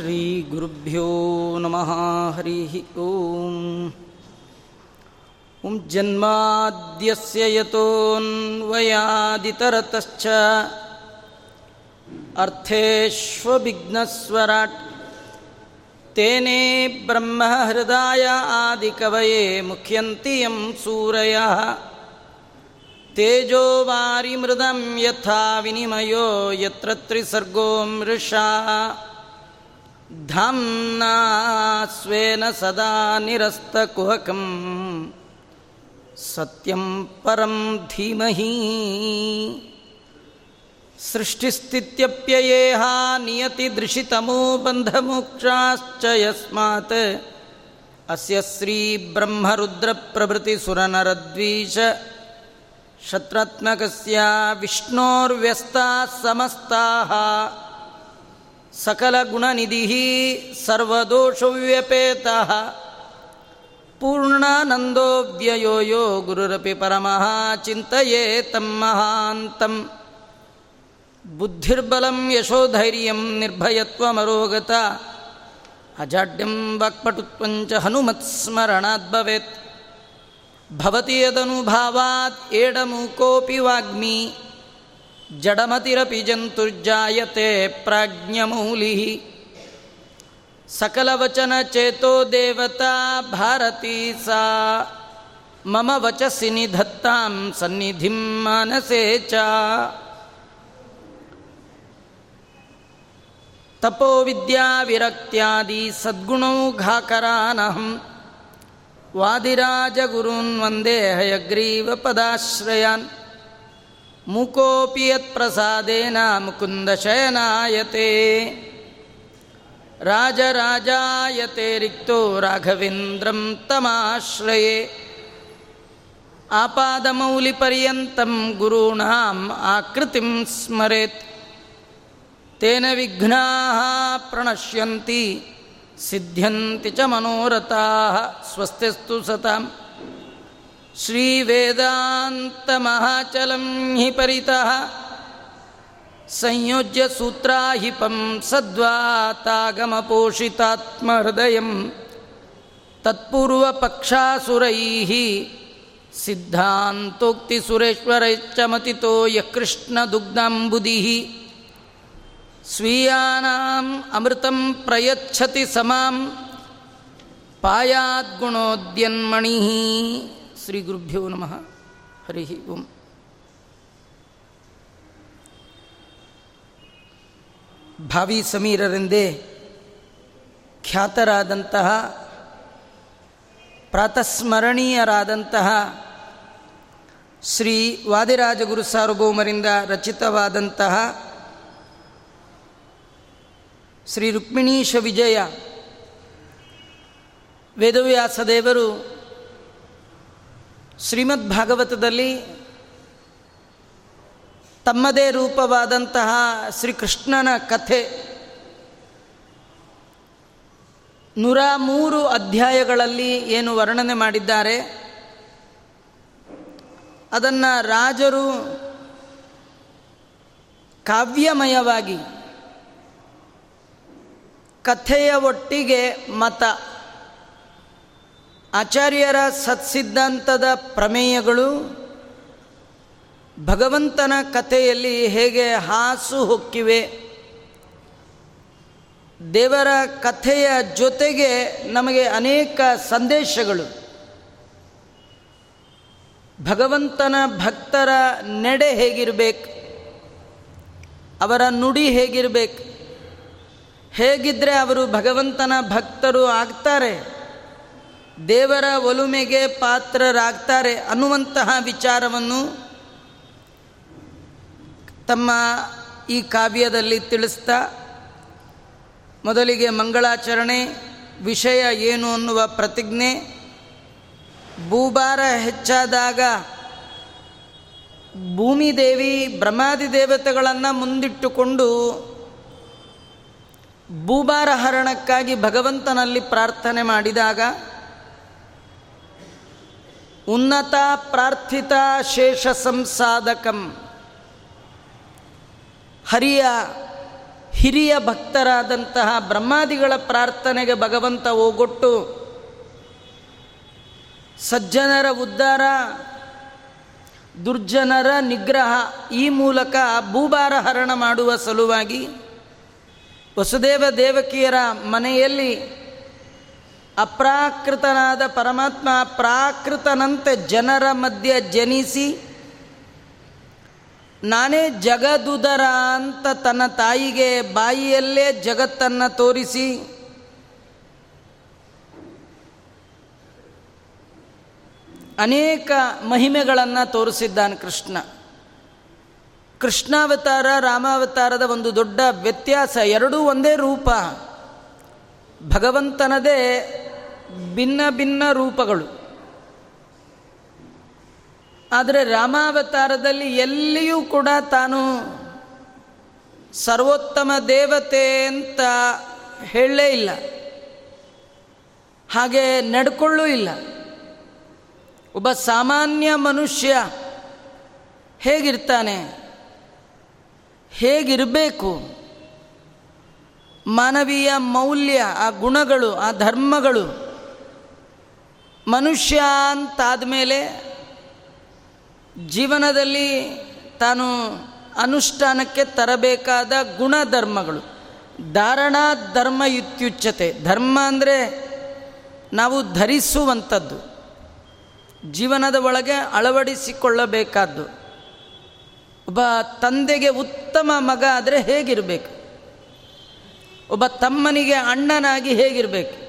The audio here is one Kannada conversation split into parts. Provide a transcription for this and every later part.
श्रीगुरुभ्यो नमः हरिः ॐ ॐ जन्माद्यस्य यतोऽन्वयादितरतश्च अर्थेष्वविघ्नस्वराट् तेने ब्रह्महृदाय आदिकवये मुख्यन्ति यं सूरयः तेजो वारिमृदं यथा विनिमयो यत्र त्रिसर्गो मृषा धाम्ना स्वेन सदा निरस्तकुहकं सत्यं परं धीमहि सृष्टिस्थित्यप्ययेहा नियतिदृशितमो बन्धमोक्षाश्च यस्मात् अस्य श्रीब्रह्मरुद्रप्रभृतिसुरनरद्वीष शत्रात्मकस्य विष्णोर्व्यस्ताः समस्ताः ಸಕಲ ಸಕಲಗುಣನಿಧಿ ಸರ್ವದೋಷವ್ಯಪೇತ ಪೂರ್ಣಾನಂದೋವ್ಯಯೋ ಯೋ ಗುರುರಪಿ ಪರಮಃ ಚಿಂತೆಯೇ ತಮ್ಮಹಾಂತಂ ಬುದ್ಧಿರ್ಬಲಂ ಯಶೋಧೈರ್ಯಂ ನಿರ್ಭಯತ್ವಮರೋಗತ ಅಜಾಡ್ಯಂ ವಾಕ್ಪಟುತ್ವಂಚ ಹನುಮತ್ಸ್ಮರಣಾತ್ ಭವೇತ್ ಭವತಿ ಯದನುಭಾವಾತ್ ಏಡಮುಕೋಪಿ ವಾಗ್ಮಿ ಜಡಮತಿರಪಿ ಜಂತುರ್ಜಾಯತೆ ಪ್ರಾಜ್ಞಮೌಲಿ ಸಕಲವಚನ ಚೇತೋ ದೇವತಾ ಭಾರತೀ ಸಾ. ಮಮ ವಚಸಿ ನಿಧತ್ತಾಂ ಸನ್ನಿಧಿಂ ಮಾನಸೇ ಚ. ತಪೋವಿದ್ಯಾವಿರಕ್ತ್ಯಾದಿ ಸದ್ಗುಣೌಘಾಕರಾನಹಂ ವಾದಿರಾಜಗುರುನ್ ವಂದೇ ಹಯಗ್ರೀವಪದಾಶ್ರಯಾನ್ ಮುಕೋಪಿ ಯತ್ಪ್ರಸಾದೇನ ಮುಕುಂದಶಯನಾಯತೆ ರಾಜರಾಜಾಯತೆ ರಿಕ್ತೋ ರಾಘವೇಂದ್ರಂ ತಮಾಶ್ರಯೇ. ಆಪಾದಮೌಲಿಪರ್ಯಂತಂ ಗುರುಣಾಂ ಆಕೃತಿಂ ಸ್ಮರೆತ್. ತೇನ ವಿಘ್ನಾ ಪ್ರಣಶ್ಯಂತಿ, ಸಿದ್ಧ್ಯಂತಿ ಚ ಮನೋರಥಾ ಸ್ವಸ್ತಿಸ್ತು ಸತಾಂ. श्रीवेदान्तमहाचलं हि परितः संयोज्य सूत्राहिपं सद्वातागमपोषितात्महृदयं तत्पूर्वपक्षासुरैः सिद्धान्तोक्तिसुरेश्वरैश्च मतितो यः कृष्णदुग्धाम्बुदिः स्वीयानाम् अमृतं प्रयच्छति समां पायाद्गुणोद्यन्मणिः ಶ್ರೀ ಗುರುಭ್ಯೋ ನಮಃ. ಹರಿ ಓಂ. ಭಾವಿ ಸಮೀರರೆಂದೇ ಖ್ಯಾತರಾದಂತಹ, ಪ್ರಾತಸ್ಮರಣೀಯರಾದಂತಹ ಶ್ರೀ ವಾದಿರಾಜಗುರು ಸಾರ್ವಭೌಮರಿಂದ ರಚಿತವಾದಂತಹ ಶ್ರೀ ರುಕ್ಮಿಣೀಶ ವಿಜಯ ವೇದವ್ಯಾಸದೇವರು ಶ್ರೀಮದ್ ಭಾಗವತದಲ್ಲಿ ತಮ್ಮದೇ ರೂಪವಾದಂತಹ ಶ್ರೀಕೃಷ್ಣನ ಕಥೆ ನೂರ ಮೂರು ಅಧ್ಯಾಯಗಳಲ್ಲಿ ಏನು ವರ್ಣನೆ ಮಾಡಿದ್ದಾರೆ. ಅದನ್ನು ರಾಜರು ಕಾವ್ಯಮಯವಾಗಿ ಕಥೆಯ ಒಟ್ಟಿಗೆ ಮತ ಆಚಾರ್ಯರ ಸತ್ಸಿದ್ಧಾಂತದ ಪ್ರಮೇಯಗಳು ಭಗವಂತನ ಕಥೆಯಲ್ಲಿ ಹೇಗೆ ಹಾಸು ಹೊಕ್ಕಿವೆ, ದೇವರ ಕಥೆಯ ಜೊತೆಗೆ ನಮಗೆ ಅನೇಕ ಸಂದೇಶಗಳು. ಭಗವಂತನ ಭಕ್ತರ ನೆಡೆ ಹೇಗಿರಬೇಕು, ಅವರ ನುಡಿ ಹೇಗಿರಬೇಕು ಹೇಗಿದ್ದರೆ ಅವರು ಭಗವಂತನ ಭಕ್ತರು ಆಗ್ತಾರೆ? ದೇವರ ಒಲುಮೆಗೆ ಪಾತ್ರರಾಗ್ತಾರೆ ಅನ್ನುವಂತಹ ವಿಚಾರವನ್ನು ತಮ್ಮ ಈ ಕಾವ್ಯದಲ್ಲಿ ತಿಳಿಸ್ತಾ, ಮೊದಲಿಗೆ ಮಂಗಳಾಚರಣೆ, ವಿಷಯ ಏನು ಅನ್ನುವ ಪ್ರತಿಜ್ಞೆ, ಭೂಭಾರ ಹೆಚ್ಚಾದಾಗ ಭೂಮಿದೇವಿ ಬ್ರಹ್ಮಾದಿ ದೇವತೆಗಳನ್ನು ಮುಂದಿಟ್ಟುಕೊಂಡು ಭೂಭಾರ ಹರಣಕ್ಕಾಗಿ ಭಗವಂತನಲ್ಲಿ ಪ್ರಾರ್ಥನೆ ಮಾಡಿದಾಗ ಉನ್ನತ ಪ್ರಾರ್ಥಿತ ಶೇಷ ಸಂಸಾಧಕಂ. ಹರಿಯ ಹಿರಿಯ ಭಕ್ತರಾದಂತಹ ಬ್ರಹ್ಮಾದಿಗಳ ಪ್ರಾರ್ಥನೆಗೆ ಭಗವಂತ ಹೋಗೊಟ್ಟು ಸಜ್ಜನರ ಉದ್ಧಾರ, ದುರ್ಜನರ ನಿಗ್ರಹ ಈ ಮೂಲಕ ಭೂಭಾರ ಹರಣ ಮಾಡುವ ಸಲುವಾಗಿ ವಸುದೇವ ದೇವಕಿಯರ ಮನೆಯಲ್ಲಿ ಅಪ್ರಾಕೃತನಾದ ಪರಮಾತ್ಮ ಪ್ರಾಕೃತನಂತೆ ಜನರ ಮಧ್ಯೆ ಜನಿಸಿ ನಾನೇ ಜಗದುದರ ಅಂತ ತನ್ನ ತಾಯಿಗೆ ಬಾಯಿಯಲ್ಲೇ ಜಗತ್ತನ್ನು ತೋರಿಸಿ ಅನೇಕ ಮಹಿಮೆಗಳನ್ನು ತೋರಿಸಿದ್ದಾನೆ ಕೃಷ್ಣ. ಕೃಷ್ಣಾವತಾರ, ರಾಮಾವತಾರದ ಒಂದು ದೊಡ್ಡ ವ್ಯತ್ಯಾಸ, ಎರಡೂ ಒಂದೇ ರೂಪ. ಭಗವಂತನದೇ ಭಿನ್ನ ಭಿನ್ನ ರೂಪಗಳು. ಆದರೆ ರಾಮಾವತಾರದಲ್ಲಿ ಎಲ್ಲಿಯೂ ಕೂಡ ತಾನು ಸರ್ವೋತ್ತಮ ದೇವತೆ ಅಂತ ಹೇಳಲೇ ಇಲ್ಲ. ಹಾಗೆ ನಡ್ಕೊಳ್ಳೂ ಇಲ್ಲ. ಒಬ್ಬ ಸಾಮಾನ್ಯ ಮನುಷ್ಯ ಹೇಗಿರ್ತಾನೆ? ಹೇಗಿರಬೇಕು? ಮಾನವೀಯ ಮೌಲ್ಯ, ಆ ಗುಣಗಳು, ಆ ಧರ್ಮಗಳು ಮನುಷ್ಯ ಅಂತಾದ ಮೇಲೆ ಜೀವನದಲ್ಲಿ ತಾನು ಅನುಷ್ಠಾನಕ್ಕೆ ತರಬೇಕಾದ ಗುಣಧರ್ಮಗಳು. ಧಾರಣ ಧರ್ಮ ಇತ್ಯುಚ್ಯತೆ. ಧರ್ಮ ಅಂದರೆ ನಾವು ಧರಿಸುವಂಥದ್ದು. ಜೀವನದ ಒಳಗೆ ಅಳವಡಿಸಿಕೊಳ್ಳಬೇಕಾದ್ದು. ಒಬ್ಬ ತಂದೆಗೆ ಉತ್ತಮ ಮಗ ಆದರೆ ಹೇಗಿರಬೇಕು? ಒಬ್ಬ ತಮ್ಮನಿಗೆ ಅಣ್ಣನಾಗಿ ಹೇಗಿರಬೇಕು?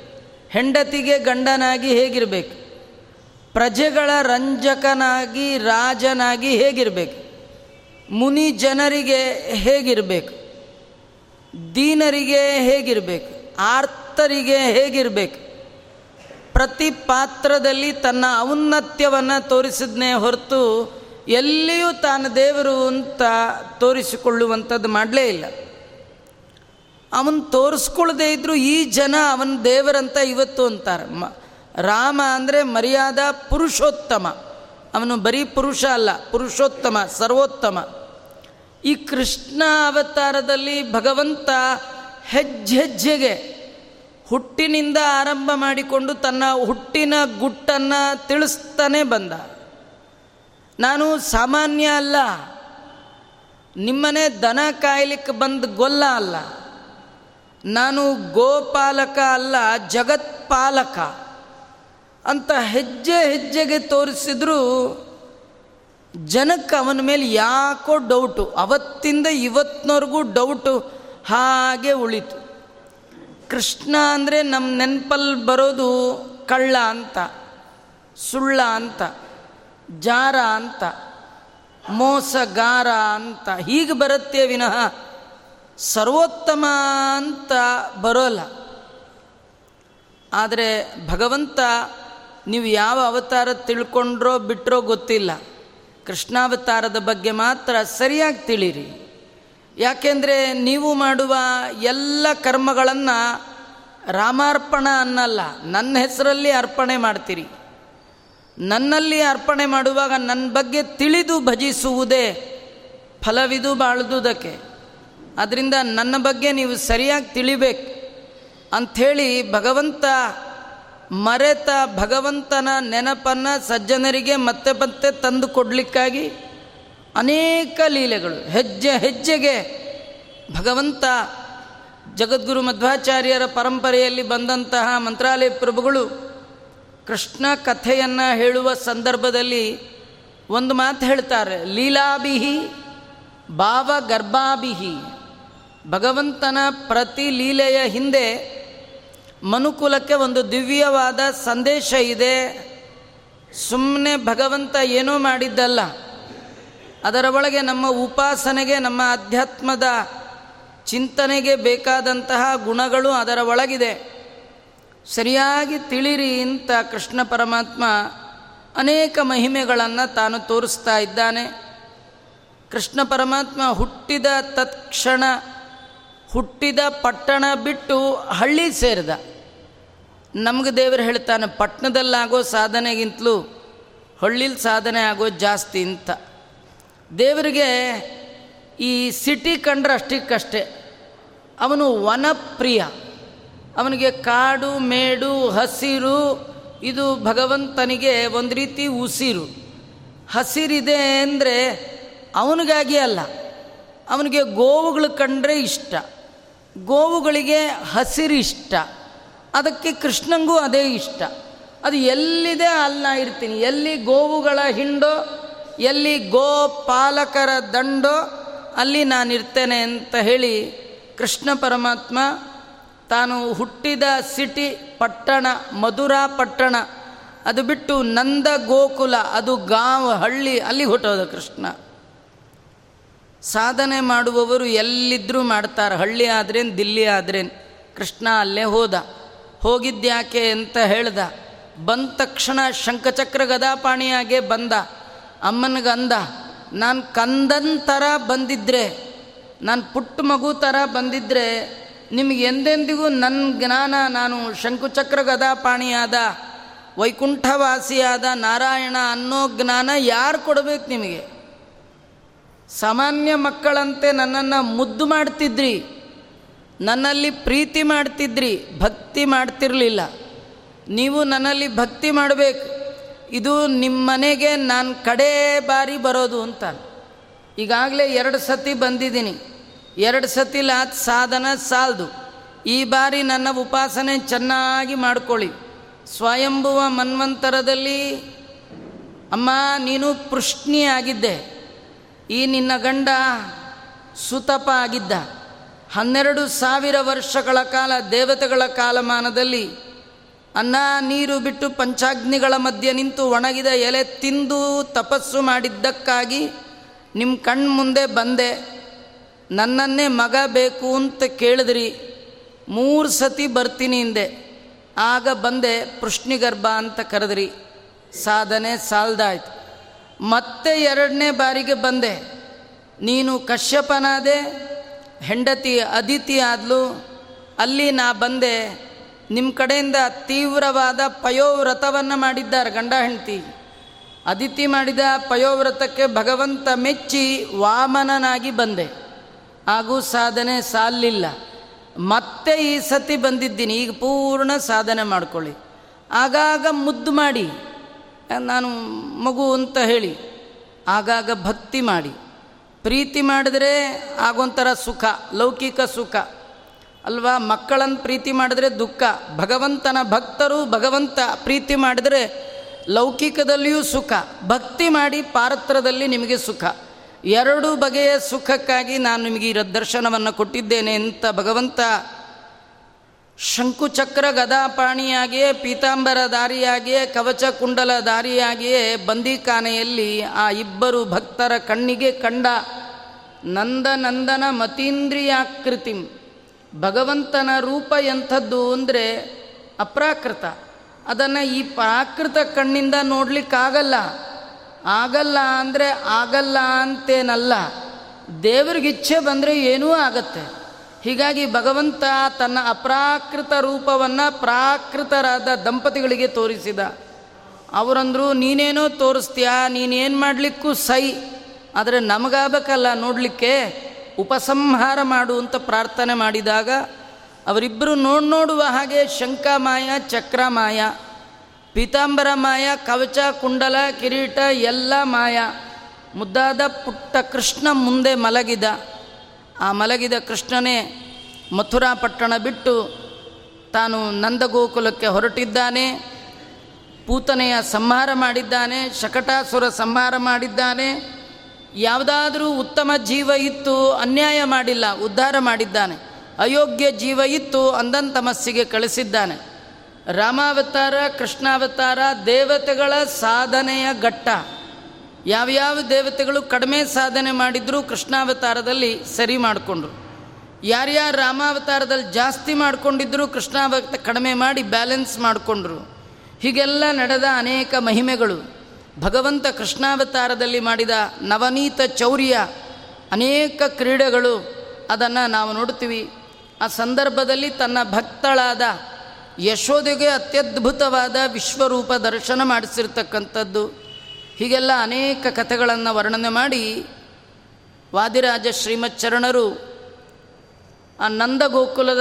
ಹೆಂಡತಿಗೆ ಗಂಡನಾಗಿ ಹೇಗಿರಬೇಕು? ಪ್ರಜೆಗಳ ರಂಜಕನಾಗಿ ರಾಜನಾಗಿ ಹೇಗಿರಬೇಕು? ಮುನಿ ಜನರಿಗೆ ಹೇಗಿರಬೇಕು? ದೀನರಿಗೆ ಹೇಗಿರಬೇಕು? ಆರ್ತರಿಗೆ ಹೇಗಿರಬೇಕು? ಪ್ರತಿ ಪಾತ್ರದಲ್ಲಿ ತನ್ನ ಔನ್ನತ್ಯವನ್ನು ತೋರಿಸಿದ್ನೇ ಹೊರತು ಎಲ್ಲಿಯೂ ತಾನು ದೇವರು ಅಂತ ತೋರಿಸಿಕೊಳ್ಳುವಂಥದ್ದು ಮಾಡಲೇ ಇಲ್ಲ. ಅವನು ತೋರಿಸ್ಕೊಳ್ಳದೆ ಇದ್ದರೂ ಈ ಜನ ಅವನ ದೇವರಂತ ಇವತ್ತು ಅಂತಾರೆ. ಮ, ರಾಮ ಅಂದರೆ ಮರ್ಯಾದ ಪುರುಷೋತ್ತಮ. ಅವನು ಬರೀ ಪುರುಷ ಅಲ್ಲ, ಪುರುಷೋತ್ತಮ, ಸರ್ವೋತ್ತಮ. ಈ ಕೃಷ್ಣ ಅವತಾರದಲ್ಲಿ ಭಗವಂತ ಹೆಜ್ಜೆಜ್ಜೆಗೆ ಹುಟ್ಟಿನಿಂದ ಆರಂಭ ಮಾಡಿಕೊಂಡು ತನ್ನ ಹುಟ್ಟಿನ ಗುಟ್ಟನ್ನು ತಿಳಿಸ್ತಾನೆ ಬಂದ. ನಾನು ಸಾಮಾನ್ಯ ಅಲ್ಲ, ನಿಮ್ಮನೆ ದನ ಕಾಯ್ಲಿಕ್ಕೆ ಬಂದ ಗೊಲ್ಲ ಅಲ್ಲ. ನಾನು ಗೋಪಾಲಕ ಅಲ್ಲ, ಜಗತ್ಪಾಲಕ. ಅಂತ ಹೆಜ್ಜೆ ಹೆಜ್ಜೆಗೆ ತೋರಿಸಿದ್ರು ಜನಕ್ಕೆ ಅವನ ಮೇಲೆ ಯಾಕೋ ಡೌಟು ಅವತ್ತಿಂದ ಇವತ್ತಿನವರೆಗೂ ಡೌಟು ಹಾಗೆ ಉಳಿತು. ಕೃಷ್ಣ ಅಂದರೆ ನಮ್ಮ ನೆನಪಲ್ಲಿ ಬರೋದು ಕಳ್ಳ ಅಂತ, ಸುಳ್ಳ ಅಂತ, ಜಾರ ಅಂತ, ಮೋಸಗಾರ ಅಂತ, ಹೀಗೆ ಬರುತ್ತೆ ವಿನಃ ಸರ್ವೋತ್ತಮ ಅಂತ ಬರೋಲ್ಲ. ಆದರೆ ಭಗವಂತ ನೀವು ಯಾವ ಅವತಾರ ತಿಳ್ಕೊಂಡ್ರೋ ಬಿಟ್ಟರೋ ಗೊತ್ತಿಲ್ಲ. ಕೃಷ್ಣಾವತಾರದ ಬಗ್ಗೆ ಮಾತ್ರ ಸರಿಯಾಗಿ ತಿಳಿರಿ. ಯಾಕೆಂದರೆ ನೀವು ಮಾಡುವ ಎಲ್ಲ ಕರ್ಮಗಳನ್ನು ರಾಮಾರ್ಪಣ ಅನ್ನಲ್ಲ, ನನ್ನ ಹೆಸರಲ್ಲಿ ಅರ್ಪಣೆ ಮಾಡ್ತೀರಿ. ನನ್ನಲ್ಲಿ ಅರ್ಪಣೆ ಮಾಡುವಾಗ ನನ್ನ ಬಗ್ಗೆ ತಿಳಿದು ಭಜಿಸುವುದೇ ಫಲವಿದು ಬಾಳ್ದುದಕ್ಕೆ. ಅದರಿಂದ ನನ್ನ ಬಗ್ಗೆ ನೀವು ಸರಿಯಾಗಿ ತಿಳಿಬೇಕು ಅಂಥೇಳಿ ಭಗವಂತ ಮರೆತ ಭಗವಂತನ ನೆನಪನ್ನು ಸಜ್ಜನರಿಗೆ ಮತ್ತೆ ಮತ್ತೆ ತಂದು ಕೊಡಲಿಕ್ಕಾಗಿ ಅನೇಕ ಲೀಲೆಗಳು. ಹೆಜ್ಜೆ ಹೆಜ್ಜೆಗೆ ಭಗವಂತ ಜಗದ್ಗುರು ಮಧ್ವಾಚಾರ್ಯರ ಪರಂಪರೆಯಲ್ಲಿ ಬಂದಂತಹ ಮಂತ್ರಾಲಯ ಪ್ರಭುಗಳು ಕೃಷ್ಣ ಕಥೆಯನ್ನು ಹೇಳುವ ಸಂದರ್ಭದಲ್ಲಿ ಒಂದು ಮಾತು ಹೇಳ್ತಾರೆ, ಲೀಲಾಭಿಹಿ ಭಾವ ಗರ್ಭಾಭಿಹಿ. ಭಗವಂತನ ಪ್ರತಿ ಲೀಲೆಯ ಹಿಂದೆ ಮನುಕುಲಕ್ಕೆ ಒಂದು ದಿವ್ಯವಾದ ಸಂದೇಶ ಇದೆ. ಸುಮ್ಮನೆ ಭಗವಂತ ಏನೂ ಮಾಡಿದ್ದಲ್ಲ. ಅದರ ಒಳಗೆ ನಮ್ಮ ಉಪಾಸನೆಗೆ, ನಮ್ಮ ಅಧ್ಯಾತ್ಮದ ಚಿಂತನೆಗೆ ಬೇಕಾದಂತಹ ಗುಣಗಳು ಅದರ ಒಳಗಿದೆ. ಸರಿಯಾಗಿ ತಿಳಿರಿ ಅಂತ ಕೃಷ್ಣ ಪರಮಾತ್ಮ ಅನೇಕ ಮಹಿಮೆಗಳನ್ನು ತಾನು ತೋರಿಸ್ತಾ ಇದ್ದಾನೆ. ಕೃಷ್ಣ ಪರಮಾತ್ಮ ಹುಟ್ಟಿದ ತತ್ಕ್ಷಣ ಹುಟ್ಟಿದ ಪಟ್ಟಣ ಬಿಟ್ಟು ಹಳ್ಳಿ ಸೇರಿದ. ನಮಗೆ ದೇವರು ಹೇಳ್ತಾನೆ, ಪಟ್ಟಣದಲ್ಲಾಗೋ ಸಾಧನೆಗಿಂತಲೂ ಹಳ್ಳಿಲಿ ಸಾಧನೆ ಆಗೋ ಜಾಸ್ತಿ ಅಂತ ದೇವರಿಗೆ ಈ ಸಿಟಿ ಕಂಡ್ರೆ ಅಷ್ಟಕ್ಕಷ್ಟೇ. ಅವನು ವನಪ್ರಿಯ. ಅವನಿಗೆ ಕಾಡು, ಮೇಡು, ಹಸಿರು, ಇದು ಭಗವಂತನಿಗೆ ಒಂದು ರೀತಿ ಉಸಿರು. ಹಸಿರಿದೆ ಅಂದರೆ ಅವನಿಗಾಗಿ ಅಲ್ಲ, ಅವನಿಗೆ ಗೋವುಗಳು ಕಂಡ್ರೆ ಇಷ್ಟ. ಗೋವುಗಳಿಗೆ ಹಸಿರು ಇಷ್ಟ ಅದಕ್ಕೆ ಕೃಷ್ಣಂಗೂ ಅದೇ ಇಷ್ಟ. ಅದು ಎಲ್ಲಿದೆ ಅಲ್ಲಿ ನಾ ಇರ್ತೀನಿ. ಎಲ್ಲಿ ಗೋವುಗಳ ಹಿಂಡೋ, ಎಲ್ಲಿ ಗೋ ಪಾಲಕರ ದಂಡೋ, ಅಲ್ಲಿ ನಾನಿರ್ತೇನೆ ಅಂತ ಹೇಳಿ ಕೃಷ್ಣ ಪರಮಾತ್ಮ ತಾನು ಹುಟ್ಟಿದ ಸಿಟಿ ಪಟ್ಟಣ, ಮಧುರಾ ಪಟ್ಟಣ, ಅದು ಬಿಟ್ಟು ನಂದ ಗೋಕುಲ ಅದು ಗಾಂವ್, ಹಳ್ಳಿ, ಅಲ್ಲಿ ಹುಟ್ಟೋದು ಕೃಷ್ಣ. ಸಾಧನೆ ಮಾಡುವವರು ಎಲ್ಲಿದ್ದರೂ ಮಾಡ್ತಾರೆ, ಹಳ್ಳಿ ಆದ್ರೇನು, ದಿಲ್ಲಿ ಆದ್ರೇನು. ಕೃಷ್ಣ ಅಲ್ಲೇ ಹೋದ. ಹೋಗಿದ್ಯಾಕೆ ಅಂತ ಹೇಳ್ದ. ಬಂದ ತಕ್ಷಣ ಶಂಖಚಕ್ರ ಗದಾಪಾಣಿಯಾಗೆ ಬಂದ. ಅಮ್ಮನಿಗಂದ, ನಾನು ಕಂದನ್ ಥರ ಬಂದಿದ್ದರೆ ನಾನು ಪುಟ್ಟ ಮಗು ಥರ ಬಂದಿದ್ದರೆ ನಿಮಗೆ ಎಂದೆಂದಿಗೂ ನನ್ನ ಜ್ಞಾನ, ನಾನು ಶಂಕುಚಕ್ರ ಗದಾಪಾಣಿಯಾದ, ವೈಕುಂಠವಾಸಿಯಾದ ನಾರಾಯಣ ಅನ್ನೋ ಜ್ಞಾನ ಯಾರು ಕೊಡಬೇಕು ನಿಮಗೆ? ಸಾಮಾನ್ಯ ಮಕ್ಕಳಂತೆ ನನ್ನನ್ನು ಮುದ್ದು ಮಾಡ್ತಿದ್ರಿ. ನನ್ನಲ್ಲಿ ಪ್ರೀತಿ ಮಾಡ್ತಿದ್ರಿ, ಭಕ್ತಿ ಮಾಡ್ತಿರಲಿಲ್ಲ. ನೀವು ನನ್ನಲ್ಲಿ ಭಕ್ತಿ ಮಾಡಬೇಕು. ಇದು ನಿಮ್ಮ ಮನೆಗೆ ನಾನು ಕಡೇ ಬಾರಿ ಬರೋದು ಅಂತ. ಈಗಾಗಲೇ ಎರಡು ಸತಿ ಬಂದಿದ್ದೀನಿ. ಎರಡು ಸತಿ ಲಾತ್ ಸಾಧನ ಸಾಲದು. ಈ ಬಾರಿ ನನ್ನ ಉಪಾಸನೆ ಚೆನ್ನಾಗಿ ಮಾಡ್ಕೊಳ್ಳಿ. ಸ್ವಯಂಭುವ ಮನ್ವಂತರದಲ್ಲಿ, ಅಮ್ಮ ನೀನು ಪೃಷ್ಣಿ ಆಗಿದ್ದೆ ಈ ನಿನ್ನ ಗಂಡ ಸುತಪ ಆಗಿದ್ದ. ಹನ್ನೆರಡು ಸಾವಿರ ವರ್ಷಗಳ ಕಾಲ, ದೇವತೆಗಳ ಕಾಲಮಾನದಲ್ಲಿ ಅನ್ನ, ನೀರು ಬಿಟ್ಟು ಪಂಚಾಗ್ನಿಗಳ ಮಧ್ಯೆ ನಿಂತು ಒಣಗಿದ ಎಲೆ ತಿಂದು ತಪಸ್ಸು ಮಾಡಿದ್ದಕ್ಕಾಗಿ ನಿಮ್ಮ ಕಣ್ಣು ಮುಂದೆ ಬಂದೆ. ನನ್ನನ್ನೇ ಮಗ ಬೇಕು ಅಂತ ಕೇಳಿದ್ರಿ. ಮೂರು ಸತಿ ಬರ್ತೀನಿ ಹಿಂದೆ. ಆಗ ಬಂದೆ ಪೃಷ್ಣಿಗರ್ಭ ಅಂತ ಕರೆದ್ರಿ. ಸಾಧನೆ ಸಾಲ್ದಾಯ್ತು. ಮತ್ತೆ ಎರಡನೇ ಬಾರಿಗೆ ಬಂದೆ. ನೀನು ಕಶ್ಯಪನಾದೆ, ಹೆಂಡತಿ ಅದಿತಿ ಆದಲು. ಅಲ್ಲಿ ನಾ ಬಂದೆ. ನಿಮ್ಮ ಕಡೆಯಿಂದ ತೀವ್ರವಾದ ಪಯೋವ್ರತವನ್ನು ಮಾಡಿದ್ದಾರೆ ಗಂಡ ಹೆಂಡತಿ. ಅದಿತಿ ಮಾಡಿದ ಪಯೋವ್ರತಕ್ಕೆ ಭಗವಂತ ಮೆಚ್ಚಿ ವಾಮನನಾಗಿ ಬಂದೆ. ಹಾಗೂ ಸಾಧನೆ ಸಾಲಿಲ್ಲ. ಮತ್ತೆ ಈ ಸತಿ ಬಂದಿದ್ದೀನಿ. ಈಗ ಪೂರ್ಣ ಸಾಧನೆ ಮಾಡ್ಕೊಳ್ಳಿ. ಆಗಾಗ ಮುದ್ದು ಮಾಡಿ. ನಾನು ಮಗು ಅಂತ ಹೇಳಿ, ಆಗಾಗ ಭಕ್ತಿ ಮಾಡಿ, ಪ್ರೀತಿ ಮಾಡಿದರೆ ಆಗೊಂಥರ ಸುಖ, ಲೌಕಿಕ ಸುಖ. ಅಲ್ವಾ ಮಕ್ಕಳನ್ನು ಪ್ರೀತಿ ಮಾಡಿದರೆ ದುಃಖ, ಭಗವಂತನ ಭಕ್ತರು ಭಗವಂತ ಪ್ರೀತಿ ಮಾಡಿದರೆ ಲೌಕಿಕದಲ್ಲಿಯೂ ಸುಖ, ಭಕ್ತಿ ಮಾಡಿ ಪಾರತ್ರದಲ್ಲಿ ನಿಮಗೆ ಸುಖ. ಎರಡು ಬಗೆಯ ಸುಖಕ್ಕಾಗಿ ನಾನು ನಿಮಗೆ ಈ ದರ್ಶನವನ್ನು ಕೊಟ್ಟಿದ್ದೇನೆ ಅಂತ ಭಗವಂತ ಶಂಕುಚಕ್ರ ಗದಾಪಾಣಿಯಾಗಿಯೇ ಪೀತಾಂಬರ ದಾರಿಯಾಗಿಯೇ ಕವಚ ಕುಂಡಲ ದಾರಿಯಾಗಿಯೇ ಬಂದಿಖಾನೆಯಲ್ಲಿ ಆ ಇಬ್ಬರು ಭಕ್ತರ ಕಣ್ಣಿಗೆ ಕಂಡ ನಂದನಂದನ ಮತೀಂದ್ರಿಯಾಕೃತಿ ಭಗವಂತನ ರೂಪ ಎಂಥದ್ದು ಅಂದರೆ ಅಪ್ರಾಕೃತ. ಅದನ್ನು ಈ ಪ್ರಾಕೃತ ಕಣ್ಣಿಂದ ನೋಡಲಿಕ್ಕಾಗಲ್ಲ. ಆಗಲ್ಲ ಅಂದರೆ ಆಗಲ್ಲ ಅಂತೇನಲ್ಲ. ದೇವ್ರಿಗೆ ಇಚ್ಛೆ ಬಂದರೆ ಏನೂ ಆಗತ್ತೆ. ಹೀಗಾಗಿ ಭಗವಂತ ತನ್ನ ಅಪ್ರಾಕೃತ ರೂಪವನ್ನು ಪ್ರಾಕೃತರಾದ ದಂಪತಿಗಳಿಗೆ ತೋರಿಸಿದ. ಅವರಂದರು, ನೀನೇನೋ ತೋರಿಸ್ತೀಯಾ, ನೀನೇನು ಮಾಡಲಿಕ್ಕೂ ಸೈ, ಆದರೆ ನಮಗಾಗಬೇಕಲ್ಲ ನೋಡಲಿಕ್ಕೆ, ಉಪಸಂಹಾರ ಮಾಡು ಅಂತ ಪ್ರಾರ್ಥನೆ ಮಾಡಿದಾಗ ಅವರಿಬ್ಬರು ನೋಡ್ ನೋಡುವ ಹಾಗೆ ಶಂಖಮಾಯ, ಚಕ್ರಮಾಯ, ಪೀತಾಂಬರ ಮಾಯ, ಕವಚ, ಕುಂಡಲ, ಕಿರೀಟ, ಎಲ್ಲ ಮಾಯ, ಮುದ್ದಾದ ಪುಟ್ಟ ಕೃಷ್ಣ ಮುಂದೆ ಮಲಗಿದ. ಆ ಮಲಗಿದ ಕೃಷ್ಣನೇ ಮಥುರಾ ಪಟ್ಟಣ ಬಿಟ್ಟು ತಾನು ನಂದಗೋಕುಲಕ್ಕೆ ಹೊರಟಿದ್ದಾನೆ. ಪೂತನೆಯ ಸಂಹಾರ ಮಾಡಿದ್ದಾನೆ, ಶಕಟಾಸುರ ಸಂಹಾರ ಮಾಡಿದ್ದಾನೆ. ಯಾವುದಾದರೂ ಉತ್ತಮ ಜೀವ ಇತ್ತು, ಅನ್ಯಾಯ ಮಾಡಿಲ್ಲ, ಉದ್ಧಾರ ಮಾಡಿದ್ದಾನೆ. ಅಯೋಗ್ಯ ಜೀವ ಇತ್ತು, ಅಂದನ್ ತಮಸ್ಸಿಗೆ ಕಳಿಸಿದ್ದಾನೆ. ರಾಮಾವತಾರ, ಕೃಷ್ಣಾವತಾರ ದೇವತೆಗಳ ಸಾಧನೆಯ ಘಟ್ಟ. ಯಾವ್ಯಾವ ದೇವತೆಗಳು ಕಡಿಮೆ ಸಾಧನೆ ಮಾಡಿದರೂ ಕೃಷ್ಣಾವತಾರದಲ್ಲಿ ಸರಿ ಮಾಡಿಕೊಂಡ್ರು. ಯಾರ್ಯಾರು ರಾಮಾವತಾರದಲ್ಲಿ ಜಾಸ್ತಿ ಮಾಡಿಕೊಂಡಿದ್ದರೂ ಕೃಷ್ಣಾವತ ಕಡಿಮೆ ಮಾಡಿ ಬ್ಯಾಲೆನ್ಸ್ ಮಾಡಿಕೊಂಡ್ರು. ಹೀಗೆಲ್ಲ ನಡೆದ ಅನೇಕ ಮಹಿಮೆಗಳು. ಭಗವಂತ ಕೃಷ್ಣಾವತಾರದಲ್ಲಿ ಮಾಡಿದ ನವನೀತ ಚೌರ್ಯ ಅನೇಕ ಕ್ರೀಡೆಗಳು ಅದನ್ನು ನಾವು ನೋಡ್ತೀವಿ. ಆ ಸಂದರ್ಭದಲ್ಲಿ ತನ್ನ ಭಕ್ತಳಾದ ಯಶೋದೆಗೆ ಅತ್ಯದ್ಭುತವಾದ ವಿಶ್ವರೂಪ ದರ್ಶನ ಮಾಡಿಸಿರ್ತಕ್ಕಂಥದ್ದು. ಹೀಗೆಲ್ಲ ಅನೇಕ ಕಥೆಗಳನ್ನು ವರ್ಣನೆ ಮಾಡಿ ವಾದಿರಾಜ ಶ್ರೀಮಚ್ಚರಣರು, ಆ ನಂದಗೋಕುಲದ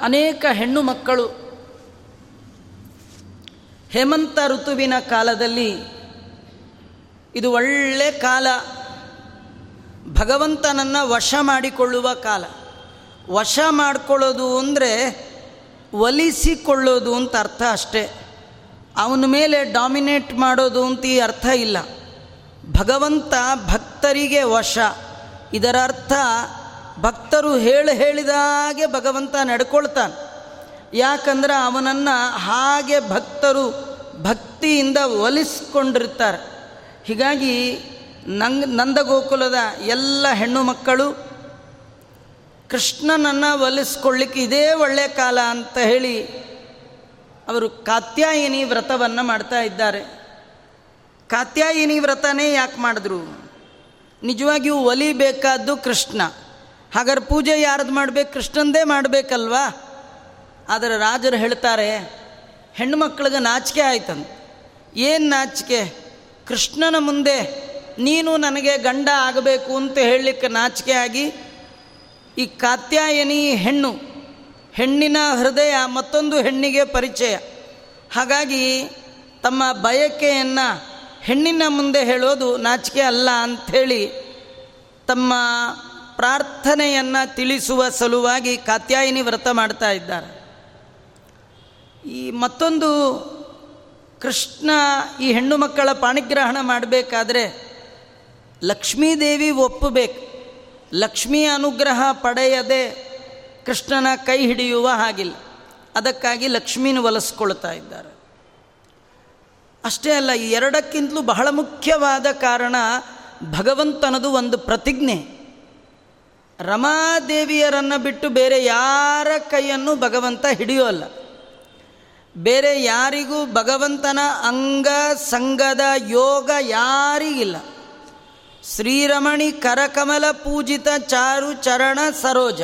ಅನೇಕ ಹೆಣ್ಣು ಮಕ್ಕಳು ಹೇಮಂತ ಋತುವಿನ ಕಾಲದಲ್ಲಿ ಇದು ಒಳ್ಳೆ ಕಾಲ. ಭಗವಂತನನ್ನು ವಶ ಮಾಡಿಕೊಳ್ಳುವ ಕಾಲ. ವಶ ಮಾಡಿಕೊಳ್ಳೋದು ಅಂದರೆ ಒಲಿಸಿಕೊಳ್ಳೋದು ಅಂತ ಅರ್ಥ ಅಷ್ಟೇ. ಅವನ ಮೇಲೆ ಡಾಮಿನೇಟ್ ಮಾಡೋದು ಅಂತ ಈ ಅರ್ಥ ಇಲ್ಲ. ಭಗವಂತ ಭಕ್ತರಿಗೆ ವಶ. ಇದರ ಅರ್ಥ ಭಕ್ತರು ಹೇಳಿ ಹೇಳಿದಾಗೆ ಭಗವಂತ ನಡ್ಕೊಳ್ತಾನೆ. ಯಾಕಂದ್ರೆ ಅವನನ್ನು ಹಾಗೆ ಭಕ್ತರು ಭಕ್ತಿಯಿಂದ ಒಲಿಸ್ಕೊಂಡಿರ್ತಾರೆ. ಹೀಗಾಗಿ ನಂಗ್ ನಂದಗೋಕುಲದ ಎಲ್ಲ ಹೆಣ್ಣು ಮಕ್ಕಳು ಕೃಷ್ಣನನ್ನು ಒಲಿಸ್ಕೊಳ್ಳಿಕ್ಕೆ ಇದೇ ಒಳ್ಳೆಯ ಕಾಲ ಅಂತ ಹೇಳಿ ಅವರು ಕಾತ್ಯಾಯಿನಿ ವ್ರತವನ್ನು ಮಾಡ್ತಾ ಇದ್ದಾರೆ. ಕಾತ್ಯಾಯಿನಿ ವ್ರತನೇ ಯಾಕೆ ಮಾಡಿದ್ರು? ನಿಜವಾಗಿಯೂ ಒಲಿಬೇಕಾದ್ದು ಕೃಷ್ಣ. ಹಾಗಾದ್ರೆ ಪೂಜೆ ಯಾರ್ದು ಮಾಡಬೇಕು? ಕೃಷ್ಣಂದೇ ಮಾಡಬೇಕಲ್ವಾ? ಆದರೆ ರಾಜರು ಹೇಳ್ತಾರೆ, ಹೆಣ್ಣು ಮಕ್ಕಳಿಗೆ ನಾಚಿಕೆ ಆಯ್ತಂತ. ಏನು ನಾಚಿಕೆ? ಕೃಷ್ಣನ ಮುಂದೆ ನೀನು ನನಗೆ ಗಂಡ ಆಗಬೇಕು ಅಂತ ಹೇಳಲಿಕ್ಕೆ ನಾಚಿಕೆ ಆಗಿ ಈ ಕಾತ್ಯಾಯನಿ ಹೆಣ್ಣು ಹೆಣ್ಣಿನ ಹೃದಯ ಮತ್ತೊಂದು ಹೆಣ್ಣಿಗೆ ಪರಿಚಯ. ಹಾಗಾಗಿ ತಮ್ಮ ಬಯಕೆಯನ್ನು ಹೆಣ್ಣಿನ ಮುಂದೆ ಹೇಳೋದು ನಾಚಿಕೆ ಅಲ್ಲ ಅಂಥೇಳಿ ತಮ್ಮ ಪ್ರಾರ್ಥನೆಯನ್ನು ತಿಳಿಸುವ ಸಲುವಾಗಿ ಕಾತ್ಯಾಯಿನಿ ವ್ರತ ಮಾಡ್ತಾ ಇದ್ದಾರೆ. ಈ ಮತ್ತೊಂದು ಕೃಷ್ಣ ಈ ಹೆಣ್ಣು ಮಕ್ಕಳ ಪಾಣಿಗ್ರಹಣ ಮಾಡಬೇಕಾದ್ರೆ ಲಕ್ಷ್ಮೀದೇವಿ ಒಪ್ಪಬೇಕು. ಲಕ್ಷ್ಮೀ ಅನುಗ್ರಹ ಪಡೆಯದೆ ಕೃಷ್ಣನ ಕೈ ಹಿಡಿಯುವ ಹಾಗಿಲ್ಲ. ಅದಕ್ಕಾಗಿ ಲಕ್ಷ್ಮೀನ ಒಲಿಸ್ಕೊಳ್ತಾ ಇದ್ದಾರೆ. ಅಷ್ಟೇ ಅಲ್ಲ, ಈ ಎರಡಕ್ಕಿಂತಲೂ ಬಹಳ ಮುಖ್ಯವಾದ ಕಾರಣ ಭಗವಂತನದು ಒಂದು ಪ್ರತಿಜ್ಞೆ. ರಮಾದೇವಿಯರನ್ನು ಬಿಟ್ಟು ಬೇರೆ ಯಾರ ಕೈಯನ್ನು ಭಗವಂತ ಹಿಡಿಯೋಲ್ಲ ಬೇರೆ ಯಾರಿಗೂ ಭಗವಂತನ ಅಂಗ, ಸಂಗದ, ಯೋಗ ಯಾರಿಗಿಲ್ಲ ಶ್ರೀರಮಣಿ ಕರಕಮಲ ಪೂಜಿತ ಚಾರು ಚರಣ ಸರೋಜ.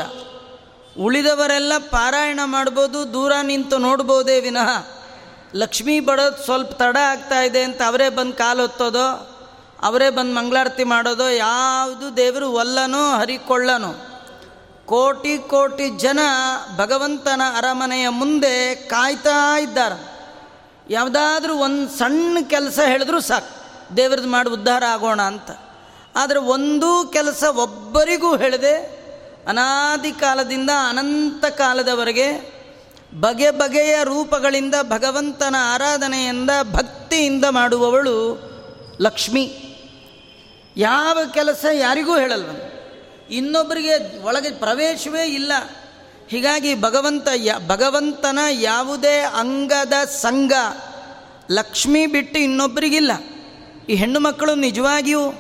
ಉಳಿದವರೆಲ್ಲ ಪಾರಾಯಣ ಮಾಡ್ಬೋದು, ದೂರ ನಿಂತು ನೋಡ್ಬೋದೇ ವಿನಃ. ಲಕ್ಷ್ಮೀ ಬಡೋದು ಸ್ವಲ್ಪ ತಡ ಆಗ್ತಾ ಇದೆ ಅಂತ ಅವರೇ ಬಂದು ಕಾಲು ಹೊತ್ತೋದೋ ಅವರೇ ಬಂದು ಮಂಗಳಾರತಿ ಮಾಡೋದೋ, ಯಾವುದು ದೇವರು ಒಲ್ಲನೋ, ಹರಿಕೊಳ್ಳನೋ. ಕೋಟಿ ಕೋಟಿ ಜನ ಭಗವಂತನ ಅರಮನೆಯ ಮುಂದೆ ಕಾಯ್ತಾ ಇದ್ದಾರೆ. ಯಾವುದಾದ್ರೂ ಒಂದು ಸಣ್ಣ ಕೆಲಸ ಹೇಳಿದ್ರು ಸಾಕು ದೇವ್ರದ್ದು ಮಾಡಿ ಉದ್ಧಾರ ಆಗೋಣ ಅಂತ. ಆದರೆ ಒಂದೂ ಕೆಲಸ ಒಬ್ಬರಿಗೂ ಹೇಳದೆ ಅನಾದಿ ಕಾಲದಿಂದ ಅನಂತ ಕಾಲದವರೆಗೆ ಬಗೆ ಬಗೆಯ ರೂಪಗಳಿಂದ ಭಗವಂತನ ಆರಾಧನೆಯಿಂದ ಭಕ್ತಿಯಿಂದ ಮಾಡುವವಳು ಲಕ್ಷ್ಮಿ. ಯಾವ ಕೆಲಸ ಯಾರಿಗೂ ಹೇಳಲ್ವ. ಇನ್ನೊಬ್ಬರಿಗೆ ಒಳಗೆ ಪ್ರವೇಶವೇ ಇಲ್ಲ. ಹೀಗಾಗಿ ಭಗವಂತ ಯ, ಭಗವಂತನ ಯಾವುದೇ ಅಂಗದ ಸಂಘ ಲಕ್ಷ್ಮಿ ಬಿಟ್ಟು ಇನ್ನೊಬ್ಬರಿಗಿಲ್ಲ. ಈ ಹೆಣ್ಣು ಮಕ್ಕಳು ನಿಜವಾಗಿಯೂ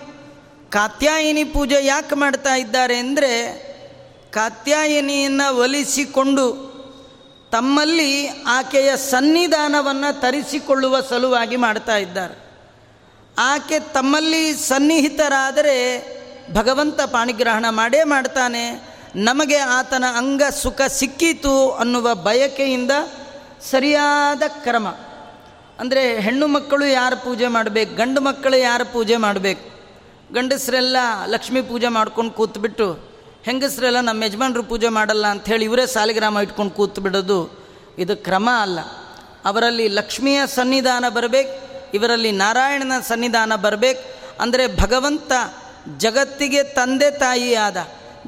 ಕಾತ್ಯಾಯಿನಿ ಪೂಜೆ ಯಾಕೆ ಮಾಡ್ತಾ ಇದ್ದಾರೆ ಅಂದರೆ ಕಾತ್ಯಾಯಿನಿಯನ್ನು ಒಲಿಸಿಕೊಂಡು ತಮ್ಮಲ್ಲಿ ಆಕೆಯ ಸನ್ನಿಧಾನವನ್ನು ತರಿಸಿಕೊಳ್ಳುವ ಸಲುವಾಗಿ ಮಾಡ್ತಾ ಇದ್ದಾರೆ. ಆಕೆ ತಮ್ಮಲ್ಲಿ ಸನ್ನಿಹಿತರಾದರೆ ಭಗವಂತ ಪಾಣಿಗ್ರಹಣ ಮಾಡೇ ಮಾಡ್ತಾನೆ. ನಮಗೆ ಆತನ ಅಂಗ ಸುಖ ಸಿಕ್ಕಿತು ಅನ್ನುವ ಬಯಕೆಯಿಂದ ಸರಿಯಾದ ಕ್ರಮ. ಅಂದರೆ ಹೆಣ್ಣು ಮಕ್ಕಳು ಯಾರು ಪೂಜೆ ಮಾಡಬೇಕು? ಗಂಡು ಮಕ್ಕಳು ಯಾರು ಪೂಜೆ ಮಾಡಬೇಕು? ಗಂಡಸರೆಲ್ಲ ಲಕ್ಷ್ಮೀ ಪೂಜೆ ಮಾಡ್ಕೊಂಡು ಕೂತ್ಬಿಟ್ಟು ಹೆಂಗಸರೆಲ್ಲ ನಮ್ಮ ಯಜಮಾನರು ಪೂಜೆ ಮಾಡಲ್ಲ ಅಂಥೇಳಿ ಇವರೇ ಸಾಲಿಗ್ರಾಮ ಇಟ್ಕೊಂಡು ಕೂತು ಬಿಡೋದು, ಇದು ಕ್ರಮ ಅಲ್ಲ. ಅವರಲ್ಲಿ ಲಕ್ಷ್ಮಿಯ ಸನ್ನಿಧಾನ ಬರಬೇಕು, ಇವರಲ್ಲಿ ನಾರಾಯಣನ ಸನ್ನಿಧಾನ ಬರಬೇಕು. ಅಂದರೆ ಭಗವಂತ ಜಗತ್ತಿಗೆ ತಂದೆ ತಾಯಿಯಾದ,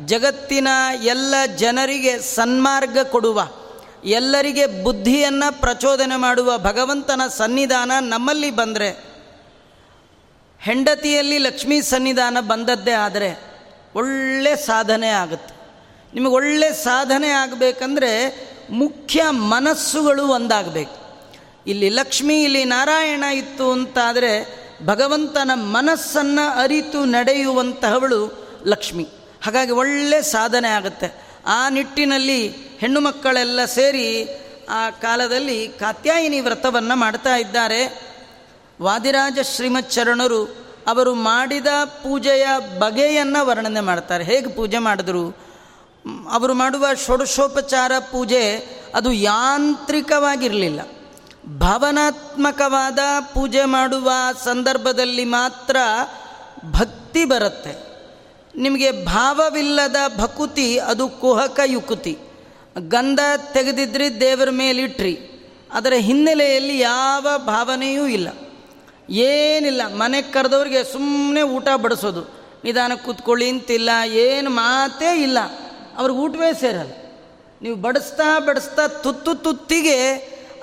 ಜಗತ್ತಿನ ಎಲ್ಲ ಜನರಿಗೆ ಸನ್ಮಾರ್ಗ ಕೊಡುವ, ಎಲ್ಲರಿಗೆ ಬುದ್ಧಿಯನ್ನು ಪ್ರಚೋದನೆ ಮಾಡುವ ಭಗವಂತನ ಸನ್ನಿಧಾನ ನಮ್ಮಲ್ಲಿ ಬಂದರೆ, ಹೆಂಡತಿಯಲ್ಲಿ ಲಕ್ಷ್ಮೀ ಸನ್ನಿಧಾನ ಬಂದದ್ದೇ ಆದರೆ ಒಳ್ಳೆ ಸಾಧನೆ ಆಗುತ್ತೆ. ನಿಮಗೆ ಒಳ್ಳೆ ಸಾಧನೆ ಆಗಬೇಕಂದ್ರೆ ಮುಖ್ಯ ಮನಸ್ಸುಗಳು ಒಂದಾಗಬೇಕು. ಇಲ್ಲಿ ಲಕ್ಷ್ಮಿ, ಇಲ್ಲಿ ನಾರಾಯಣ ಇತ್ತು ಅಂತಾದರೆ ಭಗವಂತನ ಮನಸ್ಸನ್ನು ಅರಿತು ನಡೆಯುವಂತಹವಳು ಲಕ್ಷ್ಮಿ. ಹಾಗಾಗಿ ಒಳ್ಳೆ ಸಾಧನೆ ಆಗುತ್ತೆ. ಆ ನಿಟ್ಟಿನಲ್ಲಿ ಹೆಣ್ಣು ಮಕ್ಕಳೆಲ್ಲ ಸೇರಿ ಆ ಕಾಲದಲ್ಲಿ ಕಾತ್ಯಾಯಿನಿ ವ್ರತವನ್ನು ಮಾಡ್ತಾ ಇದ್ದಾರೆ. ವಾದಿರಾಜ ಶ್ರೀಮಚ್ಚರಣರು ಅವರು ಮಾಡಿದ ಪೂಜೆಯ ಬಗೆಯನ್ನು ವರ್ಣನೆ ಮಾಡ್ತಾರೆ. ಹೇಗೆ ಪೂಜೆ ಮಾಡಿದ್ರು? ಅವರು ಮಾಡುವ ಷೋಡಶೋಪಚಾರ ಪೂಜೆ ಅದು ಯಾಂತ್ರಿಕವಾಗಿರಲಿಲ್ಲ. ಭಾವನಾತ್ಮಕವಾದ ಪೂಜೆ ಮಾಡುವ ಸಂದರ್ಭದಲ್ಲಿ ಮಾತ್ರ ಭಕ್ತಿ ಬರುತ್ತೆ. ನಿಮಗೆ ಭಾವವಿಲ್ಲದ ಭಕುತಿ, ಅದು ಕುಹಕ ಯುಕುತಿ ಗಂಧ ತೆಗೆದಿದ್ರಿ ದೇವರ ಮೇಲಿಟ್ರಿ. ಅದರ ಹಿನ್ನೆಲೆಯಲ್ಲಿ ಯಾವ ಭಾವನೆಯೂ ಇಲ್ಲ. ಏನಿಲ್ಲ ಮನೆಗೆ ಕರೆದವ್ರಿಗೆ ಸುಮ್ಮನೆ ಊಟ ಬಡಿಸೋದು. ನಿಧಾನಕ್ಕೆ ಕೂತ್ಕೊಳ್ಳಿ ಅಂತಿಲ್ಲ, ಏನು ಮಾತೇ ಇಲ್ಲ. ಅವ್ರಿಗೆ ಊಟವೇ ಸೇರಲ್ಲ. ನೀವು ಬಡಿಸ್ತಾ ಬಡಿಸ್ತಾ ತುತ್ತು ತುತ್ತಿಗೆ